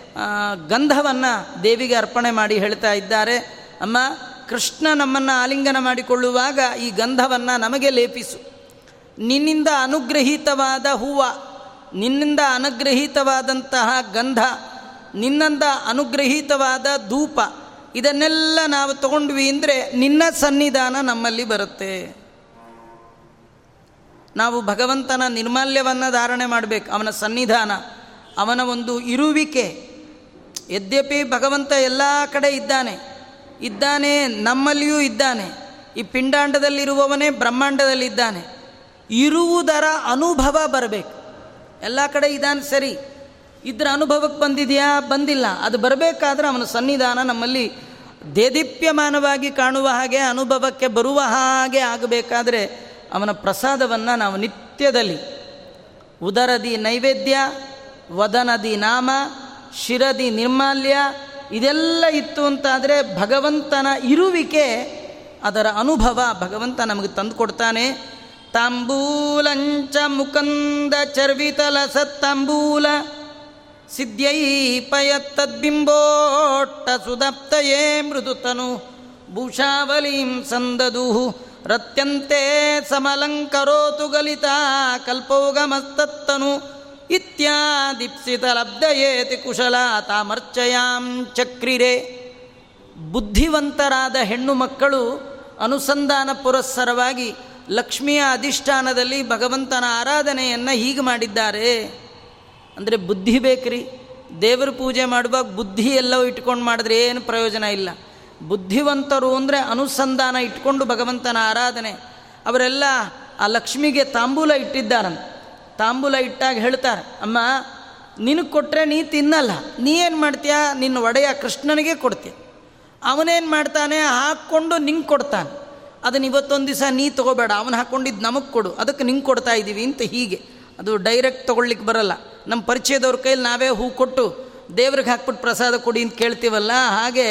ಗಂಧವನ್ನು ದೇವಿಗೆ ಅರ್ಪಣೆ ಮಾಡಿ ಹೇಳ್ತಾ ಇದ್ದಾರೆ. ಅಮ್ಮ, ಕೃಷ್ಣ ನಮ್ಮನ್ನು ಆಲಿಂಗನ ಮಾಡಿಕೊಳ್ಳುವಾಗ ಈ ಗಂಧವನ್ನು ನಮಗೆ ಲೇಪಿಸು. ನಿನ್ನಿಂದ ಅನುಗ್ರಹೀತವಾದ ಹೂವ ನಿನ್ನಿಂದ ಅನುಗ್ರಹೀತವಾದಂತಹ ಗಂಧ, ನಿನ್ನಿಂದ ಅನುಗ್ರಹೀತವಾದ ಧೂಪ, ಇದನ್ನೆಲ್ಲ ನಾವು ತಗೊಂಡ್ವಿ ಅಂದರೆ ನಿನ್ನ ಸನ್ನಿಧಾನ ನಮ್ಮಲ್ಲಿ ಬರುತ್ತೆ. ನಾವು ಭಗವಂತನ ನಿರ್ಮಾಲ್ಯವನ್ನು ಧಾರಣೆ ಮಾಡಬೇಕು, ಅವನ ಸನ್ನಿಧಾನ, ಅವನ ಒಂದು ಇರುವಿಕೆ. ಯದ್ಯಪಿ ಭಗವಂತ ಎಲ್ಲ ಕಡೆ ಇದ್ದಾನೆ ಇದ್ದಾನೆ, ನಮ್ಮಲ್ಲಿಯೂ ಇದ್ದಾನೆ, ಈ ಪಿಂಡಾಂಡದಲ್ಲಿರುವವನೇ ಬ್ರಹ್ಮಾಂಡದಲ್ಲಿದ್ದಾನೆ. ಇರುವುದರ ಅನುಭವ ಬರಬೇಕು. ಎಲ್ಲ ಕಡೆ ಇದಾನೆ ಸರಿ. ಇದ್ರ ಅನುಭವಕ್ಕೆ ಬಂದಿದೆಯಾ? ಬಂದಿಲ್ಲ. ಅದು ಬರಬೇಕಾದ್ರೆ ಅವನ ಸನ್ನಿಧಾನ ನಮ್ಮಲ್ಲಿ ದೇದೀಪ್ಯಮಾನವಾಗಿ ಕಾಣುವ ಹಾಗೆ, ಅನುಭವಕ್ಕೆ ಬರುವ ಹಾಗೆ ಆಗಬೇಕಾದ್ರೆ ಅವನ ಪ್ರಸಾದವನ್ನು ನಾವು ನಿತ್ಯದಲ್ಲಿ. ಉದರದಿ ನೈವೇದ್ಯ, ವದನದಿ ನಾಮ, ಶಿರದಿ ನಿರ್ಮಾಲ್ಯ, ಇದೆಲ್ಲ ಇತ್ತು ಅಂತಾದರೆ ಭಗವಂತನ ಇರುವಿಕೆ ಅದರ ಅನುಭವ ಭಗವಂತ ನಮಗೆ ತಂದು ಕೊಡ್ತಾನೆ. ತಾಂಬೂಲಂಚ ಮುಕಂದ ಚರ್ವಿತಲ ಸತ್ತಾಂಬೂಲ ಸಿದ್ಧೈ ಪಯತ್ತದ್ಬಿಂಬೋಟ್ಟ ಸುದಪ್ತಯೇ ಮೃದುತನು ಭೂಷಾವಲೀಂ ಸಂದದು ರತ್ಯಂತೆ ಸಮಲಂಕರೋತು ಗಲಿತ ಕಲ್ಪೋಗಮಸ್ತತ್ತನು ಇತ್ಯಾದಿಪ್ಸಿತಲಬ್ಧಯೇತಿ ಕುಶಲ ತಾಮರ್ಚಯಾಂ ಚಕ್ರಿರೆ. ಬುದ್ಧಿವಂತರಾದ ಹೆಣ್ಣು ಮಕ್ಕಳು ಅನುಸಂಧಾನ ಪುರಸ್ಸರವಾಗಿ ಲಕ್ಷ್ಮಿಯ ಅಧಿಷ್ಠಾನದಲ್ಲಿ ಭಗವಂತನ ಆರಾಧನೆಯನ್ನು ಹೀಗೆ ಮಾಡಿದ್ದಾರೆ. ಅಂದರೆ ಬುದ್ಧಿ ಬೇಕ್ರಿ. ದೇವರ ಪೂಜೆ ಮಾಡುವಾಗ ಬುದ್ಧಿ ಎಲ್ಲವೂ ಇಟ್ಕೊಂಡು ಮಾಡಿದ್ರೆ ಏನು ಪ್ರಯೋಜನ ಇಲ್ಲ. ಬುದ್ಧಿವಂತರು ಅಂದರೆ ಅನುಸಂಧಾನ ಇಟ್ಕೊಂಡು ಭಗವಂತನ ಆರಾಧನೆ. ಅವರೆಲ್ಲ ಆ ಲಕ್ಷ್ಮಿಗೆ ತಾಂಬೂಲ ಇಟ್ಟಿದ್ದಾರಂತ. ತಾಂಬೂಲ ಇಟ್ಟಾಗ ಹೇಳ್ತಾರೆ, ಅಮ್ಮ, ನಿನಗೆ ಕೊಟ್ಟರೆ ನೀ ತಿನ್ನಲ್ಲ. ನೀ ಏನು ಮಾಡ್ತೀಯ? ನಿನ್ನ ಒಡೆಯ ಕೃಷ್ಣನಿಗೆ ಕೊಡ್ತೀಯ. ಅವನೇನು ಮಾಡ್ತಾನೆ? ಹಾಕ್ಕೊಂಡು ನಿಂಗೆ ಕೊಡ್ತಾನೆ. ಅದನ್ನು ಇವತ್ತೊಂದು ದಿವಸ ನೀ ತೊಗೋಬೇಡ, ಅವನು ಹಾಕ್ಕೊಂಡಿದ್ದು ನಮಗೆ ಕೊಡು, ಅದಕ್ಕೆ ನಿಂಗೆ ಕೊಡ್ತಾ ಇದ್ದೀವಿ ಅಂತ ಹೀಗೆ. ಅದು ಡೈರೆಕ್ಟ್ ತೊಗೊಳ್ಲಿಕ್ಕೆ ಬರಲ್ಲ. ನಮ್ಮ ಪರಿಚಯದವ್ರ ಕೈಲಿ ನಾವೇ ಹೂ ಕೊಟ್ಟು ದೇವ್ರಿಗೆ ಹಾಕ್ಬಿಟ್ಟು ಪ್ರಸಾದ ಕೊಡಿ ಅಂತ ಕೇಳ್ತೀವಲ್ಲ, ಹಾಗೆ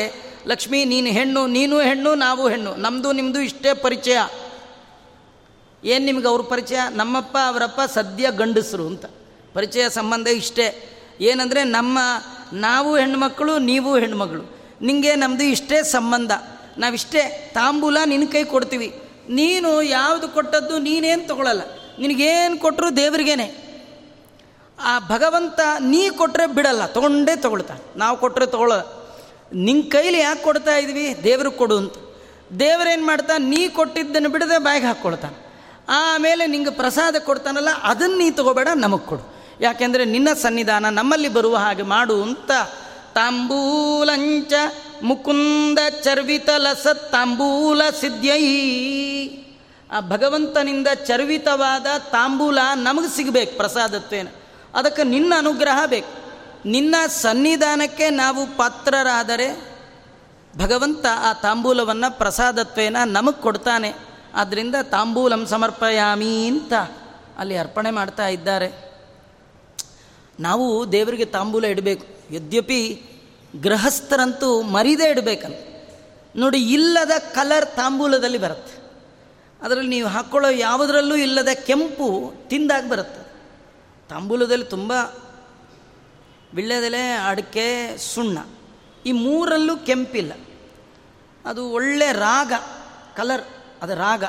ಲಕ್ಷ್ಮಿ, ನೀನು ಹೆಣ್ಣು ನೀನು ಹೆಣ್ಣು, ನಾವು ಹೆಣ್ಣು ನಮ್ಮದು ನಿಮ್ಮದು ಇಷ್ಟೇ ಪರಿಚಯ. ಏನು ನಿಮ್ಗೆ ಅವ್ರ ಪರಿಚಯ? ನಮ್ಮಪ್ಪ, ಅವರಪ್ಪ ಸದ್ಯ ಗಂಡಸರು ಅಂತ. ಪರಿಚಯ ಸಂಬಂಧ ಇಷ್ಟೇ. ಏನಂದರೆ ನಮ್ಮ ನಾವು ಹೆಣ್ಮಕ್ಳು ನೀವು ಹೆಣ್ಮಗಳು ನಿಮಗೆ ನಮ್ಮದು ಇಷ್ಟೇ ಸಂಬಂಧ. ನಾವಿಷ್ಟೇ ತಾಂಬೂಲ ನಿನ್ನ ಕೈ ಕೊಡ್ತೀವಿ. ನೀನು ಯಾವುದು ಕೊಟ್ಟದ್ದು ನೀನೇನು ತಗೊಳ್ಳಲ್ಲ ನಿನಗೇನು ಕೊಟ್ಟರು ದೇವ್ರಿಗೇನೆ. ಆ ಭಗವಂತ ನೀ ಕೊಟ್ಟರೆ ಬಿಡಲ್ಲ, ತೊಗೊಂಡೇ ತಗೊಳ್ತಾ ನಾವು ಕೊಟ್ಟರೆ ತೊಗೊಳ್ಳೋ ನಿನ್ನ ಕೈಲಿ ಯಾಕೆ ಕೊಡ್ತಾ ಇದ್ವಿ? ದೇವ್ರಿಗೆ ಕೊಡು ಅಂತ. ದೇವರೇನು ಮಾಡ್ತಾ ನೀ ಕೊಟ್ಟಿದ್ದನ್ನು ಬಿಡದೆ ಬಾಯಿಗೆ ಹಾಕ್ಕೊಳ್ತಾನೆ ಆಮೇಲೆ ನಿಂಗೆ ಪ್ರಸಾದ ಕೊಡ್ತಾನಲ್ಲ, ಅದನ್ನು ನೀ ತಗೋಬೇಡ, ನಮಗೆ ಕೊಡು. ಯಾಕೆಂದರೆ ನಿನ್ನ ಸನ್ನಿಧಾನ ನಮ್ಮಲ್ಲಿ ಬರುವ ಹಾಗೆ ಮಾಡು ಅಂತ ತಾಂಬೂಲಂಚ ಮುಕುಂದ ಚರ್ವಿತಲ ತಾಂಬೂಲ ಸಿದ್ಧೈ ಆ ಭಗವಂತನಿಂದ ಚರ್ವಿತವಾದ ತಾಂಬೂಲ ನಮಗೆ ಸಿಗಬೇಕು ಪ್ರಸಾದತ್ವೇನ. ಅದಕ್ಕೆ ನಿನ್ನ ಅನುಗ್ರಹ ಬೇಕು. ನಿನ್ನ ಸನ್ನಿಧಾನಕ್ಕೆ ನಾವು ಪಾತ್ರರಾದರೆ ಭಗವಂತ ಆ ತಾಂಬೂಲವನ್ನು ಪ್ರಸಾದತ್ವೇನ ನಮಗೆ ಕೊಡ್ತಾನೆ. ಆದ್ದರಿಂದ ತಾಂಬೂಲಂ ಸಮರ್ಪಯಾಮಿ ಅಂತ ಅಲ್ಲಿ ಅರ್ಪಣೆ ಮಾಡ್ತಾ ಇದ್ದಾರೆ. ನಾವು ದೇವರಿಗೆ ತಾಂಬೂಲ ಇಡಬೇಕು. ಯದ್ಯಪಿ ಗೃಹಸ್ಥರಂತೂ ಮರಿದೇ ಇಡಬೇಕಂತ ನೋಡಿ, ಇಲ್ಲದ ಕಲರ್ ತಾಂಬೂಲದಲ್ಲಿ ಬರುತ್ತೆ. ಅದರಲ್ಲಿ ನೀವು ಹಾಕ್ಕೊಳ್ಳೋ ಯಾವುದರಲ್ಲೂ ಇಲ್ಲದ ಕೆಂಪು ತಿಂದಾಗ ಬರುತ್ತೆ. ತಾಂಬೂಲದಲ್ಲಿ ತುಂಬ ವಿಳ್ಳೆದೆಲೆ, ಅಡಿಕೆ, ಸುಣ್ಣ, ಈ ಮೂರಲ್ಲೂ ಕೆಂಪಿಲ್ಲ. ಅದು ಒಳ್ಳೆ ರಾಗ, ಕಲರ್, ಅದು ರಾಗ.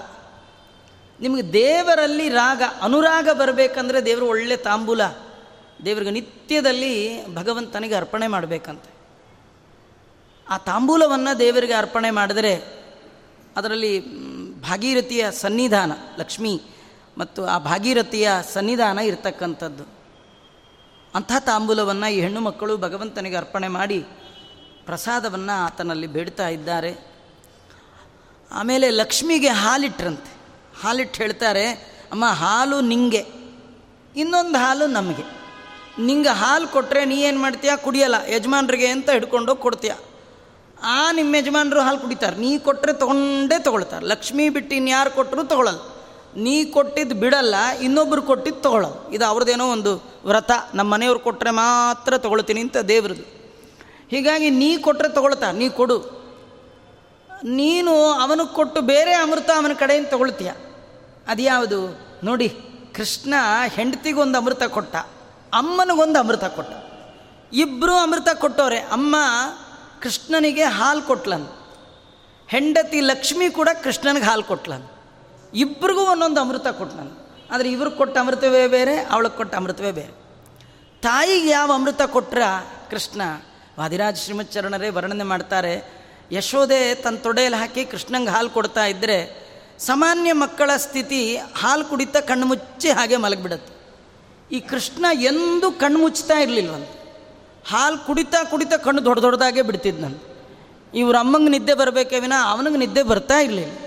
ನಿಮಗೆ ದೇವರಲ್ಲಿ ರಾಗ, ಅನುರಾಗ ಬರಬೇಕಂದ್ರೆ ದೇವರು ಒಳ್ಳೆ ತಾಂಬೂಲ, ದೇವರಿಗೆ ನಿತ್ಯದಲ್ಲಿ ಭಗವಂತನಿಗೆ ಅರ್ಪಣೆ ಮಾಡಬೇಕಂತೆ. ಆ ತಾಂಬೂಲವನ್ನು ದೇವರಿಗೆ ಅರ್ಪಣೆ ಮಾಡಿದರೆ ಅದರಲ್ಲಿ ಭಾಗೀರಥಿಯ ಸನ್ನಿಧಾನ, ಲಕ್ಷ್ಮಿ, ಮತ್ತು ಆ ಭಾಗೀರಥಿಯ ಸನ್ನಿಧಾನ ಇರತಕ್ಕಂಥದ್ದು. ಅಂಥ ತಾಂಬೂಲವನ್ನು ಈ ಹೆಣ್ಣು ಮಕ್ಕಳು ಭಗವಂತನಿಗೆ ಅರ್ಪಣೆ ಮಾಡಿ ಪ್ರಸಾದವನ್ನು ಆತನಲ್ಲಿ ಬೇಡ್ತಾ ಇದ್ದಾರೆ. ಆಮೇಲೆ ಲಕ್ಷ್ಮಿಗೆ ಹಾಲಿಟ್ರಂತೆ. ಹಾಲಿಟ್ಟು ಹೇಳ್ತಾರೆ, ಅಮ್ಮ, ಹಾಲು ನಿಂಗೆ. ಇನ್ನೊಂದು ಹಾಲು ನಮಗೆ. ನಿಂಗೆ ಹಾಲು ಕೊಟ್ಟರೆ ನೀ ಏನು ಮಾಡ್ತೀಯ? ಕುಡಿಯಲ್ಲ. ಯಜಮಾನ್ರಿಗೆ ಅಂತ ಹಿಡ್ಕೊಂಡೋಗಿ ಕೊಡ್ತೀಯ? ಆ ನಿಮ್ಮ ಯಜಮಾನರು ಹಾಲು ಕುಡಿತಾರೆ. ನೀ ಕೊಟ್ಟರೆ ತೊಗೊಂಡೇ ತೊಗೊಳ್ತಾರೆ. ಲಕ್ಷ್ಮಿ ಬಿಟ್ಟು ಇನ್ಯಾರು ಕೊಟ್ಟರು ತೊಗೊಳಲ್ಲ. ನೀ ಕೊಟ್ಟಿದ್ದು ಬಿಡಲ್ಲ ಇನ್ನೊಬ್ಬರು ಕೊಟ್ಟಿದ್ದು ತೊಗೊಳಲ್ಲ. ಇದು ಅವ್ರದ್ದೇನೋ ಒಂದು ವ್ರತ. ನಮ್ಮ ಮನೆಯವ್ರು ಕೊಟ್ಟರೆ ಮಾತ್ರ ತೊಗೊಳ್ತೀನಿ ಅಂತ ದೇವ್ರದ್ದು ಹೀಗಾಗಿ ನೀ ಕೊಟ್ಟರೆ ತೊಗೊಳ್ತಾ, ನೀ ಕೊಡು. ನೀನು ಅವನಿಗೆ ಕೊಟ್ಟು ಬೇರೆ ಅಮೃತ ಅವನ ಕಡೆಯಿಂದ ತೊಗೊಳ್ತೀಯ. ಅದ್ಯಾವುದು? ನೋಡಿ, ಕೃಷ್ಣ ಹೆಂಡತಿಗೊಂದು ಅಮೃತ ಕೊಟ್ಟ. ಅಮ್ಮನಿಗೊಂದು ಅಮೃತ ಕೊಟ್ಟ. ಇಬ್ಬರು ಅಮೃತ ಕೊಟ್ಟವ್ರೆ. ಅಮ್ಮ ಕೃಷ್ಣನಿಗೆ ಹಾಲು ಕೊಟ್ಲನ್. ಹೆಂಡತಿ ಲಕ್ಷ್ಮಿ ಕೂಡ ಕೃಷ್ಣನಿಗೆ ಹಾಲು ಕೊಟ್ಲನ್. ಇಬ್ರಿಗೂ ಒಂದೊಂದು ಅಮೃತ ಕೊಟ್ಲನ್ ಆದರೆ ಇವ್ರಿಗೆ ಕೊಟ್ಟ ಅಮೃತವೇ ಬೇರೆ ಅವಳಿಗೆ ಕೊಟ್ಟ ಅಮೃತವೇ ಬೇರೆ. ತಾಯಿಗೆ ಯಾವ ಅಮೃತ ಕೊಟ್ರ ಕೃಷ್ಣ? ವಾದಿರಾಜ ಶ್ರೀಮಚ್ಚರಣರೇ ವರ್ಣನೆ ಮಾಡ್ತಾರೆ ಯಶೋದೆ ತನ್ನ ತೊಡೆಯಲ್ಲಿ ಹಾಕಿ ಕೃಷ್ಣಂಗೆ ಹಾಲು ಕೊಡ್ತಾ ಇದ್ದರೆ ಸಾಮಾನ್ಯ ಮಕ್ಕಳ ಸ್ಥಿತಿ ಹಾಲು ಕುಡಿತಾ ಕಣ್ಣು ಮುಚ್ಚಿ ಹಾಗೆ ಮಲಗಿಬಿಡುತ್ತೆ. ಈ ಕೃಷ್ಣ ಎಂದೂ ಕಣ್ಣು ಮುಚ್ತಾ ಇರಲಿಲ್ವಂತ. ಹಾಲು ಕುಡಿತಾ ಕುಡಿತಾ ಕಣ್ಣು ದೊಡ್ಡ ದೊಡ್ಡದಾಗೆ ಬಿಡ್ತಿದ್ದು ನಾನು ಇವ್ರ ಅಮ್ಮಂಗೆ ನಿದ್ದೆ ಬರಬೇಕೇ ವಿನ ಅವನಿಗೆ ನಿದ್ದೆ ಬರ್ತಾ ಇರಲಿಲ್ಲ.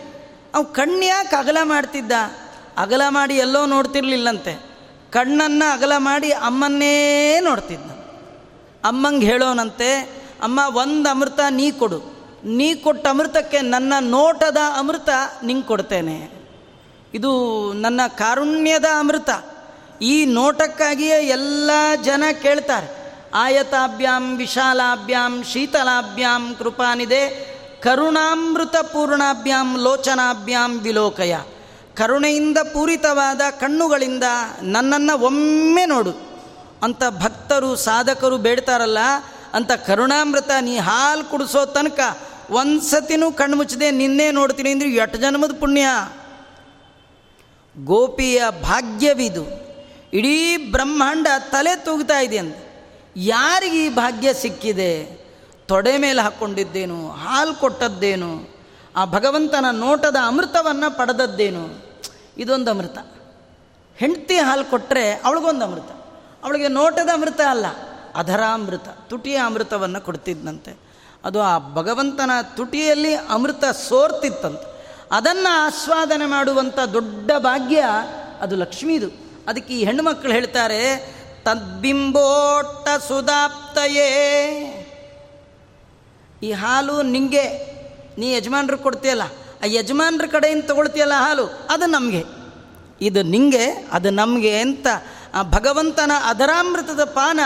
ಅವು ಕಣ್ಣು ಯಾಕೆ ಅಗಲ ಮಾಡ್ತಿದ್ದ? ಅಗಲ ಮಾಡಿ ಎಲ್ಲೋ ನೋಡ್ತಿರ್ಲಿಲ್ಲಂತೆ. ಕಣ್ಣನ್ನು ಅಗಲ ಮಾಡಿ ಅಮ್ಮನ್ನೇ ನೋಡ್ತಿದ್ದ ಅಮ್ಮಂಗೆ ಹೇಳೋನಂತೆ, ಅಮ್ಮ, ಒಂದು ಅಮೃತ ನೀ ಕೊಡು. ನೀ ಕೊಟ್ಟ ಅಮೃತಕ್ಕೆ ನನ್ನ ನೋಟದ ಅಮೃತ ನಿಂಗೆ ಕೊಡ್ತೇನೆ. ಇದು ನನ್ನ ಕಾರುಣ್ಯದ ಅಮೃತ. ಈ ನೋಟಕ್ಕಾಗಿಯೇ ಎಲ್ಲ ಜನ ಕೇಳ್ತಾರೆ. ಆಯತಾಭ್ಯಾಂ, ವಿಶಾಲಾಭ್ಯಾಂ, ಶೀತಲಾಭ್ಯಾಂ ಕೃಪಾನಿದೆ ಕರುಣಾಮೃತ ಪೂರ್ಣಾಭ್ಯಾಂ ಲೋಚನಾಭ್ಯಾಂ, ವಿಲೋಕಯ. ಕರುಣೆಯಿಂದ ಪೂರಿತವಾದ ಕಣ್ಣುಗಳಿಂದ ನನ್ನನ್ನು ಒಮ್ಮೆ ನೋಡು. ಅಂತ ಭಕ್ತರು, ಸಾಧಕರು ಬೇಡ್ತಾರಲ್ಲ, ಅಂತ ಕರುಣಾಮೃತ ನೀ ಹಾಲು ಕುಡಿಸೋ ತನಕ ಒಂದು ಸತಿನೂ ಕಣ್ಣು ಮುಚ್ಚದೆ, ನಿನ್ನೆ ನೋಡ್ತೀನಿ ಅಂದ್ರೆ ಎಷ್ಟು ಜನ್ಮದ ಪುಣ್ಯ. ಗೋಪಿಯ ಭಾಗ್ಯವಿದು. ಇಡೀ ಬ್ರಹ್ಮಾಂಡ ತಲೆ ತೂಗ್ತಾ ಇದೆ ಅಂತ ಯಾರಿಗೆ ಈ ಭಾಗ್ಯ ಸಿಕ್ಕಿದೆ? ತೊಡೆ ಮೇಲೆ ಹಾಕ್ಕೊಂಡಿದ್ದೇನು ಹಾಲು ಕೊಟ್ಟದ್ದೇನು, ಆ ಭಗವಂತನ ನೋಟದ ಅಮೃತವನ್ನು ಪಡೆದದ್ದೇನು? ಇದೊಂದು ಅಮೃತ. ಹೆಂಡತಿ ಹಾಲು ಕೊಟ್ಟರೆ ಅವಳಿಗೊಂದು ಅಮೃತ. ಅವಳಿಗೆ ನೋಟದ ಅಮೃತ ಅಲ್ಲ ಅಧರಾಮೃತ ತುಟಿಯ ಅಮೃತವನ್ನು ಕೊಡ್ತಿದ್ದಂತೆ ಅದು ಆ ಭಗವಂತನ ತುಟಿಯಲ್ಲಿ ಅಮೃತ ಸೋರ್ತಿತ್ತಂತೆ. ಅದನ್ನು ಆಸ್ವಾದನೆ ಮಾಡುವಂಥ ದೊಡ್ಡ ಭಾಗ್ಯ ಅದು ಲಕ್ಷ್ಮೀದು. ಅದಕ್ಕೆ ಈ ಹೆಣ್ಣು ಮಕ್ಕಳು ಹೇಳ್ತಾರೆ ತದ್ಬಿಂಬೋಟ್ಟ ಸುಧಾಪ್ತಯೇ ಈ ಹಾಲು ನಿಂಗೆ, ನೀ ಯಜಮಾನ್ರು ಕೊಡ್ತೀಯಲ್ಲ, ಆ ಯಜಮಾನ್ರ ಕಡೆಯಿಂದ ತಗೊಳ್ತೀಯಲ್ಲ ಹಾಲು, ಅದು ನಮಗೆ. ಇದು ನಿಂಗೆ, ಅದು ನಮಗೆ ಅಂತ ಆ ಭಗವಂತನ ಅದರಾಮೃತದ ಪಾನ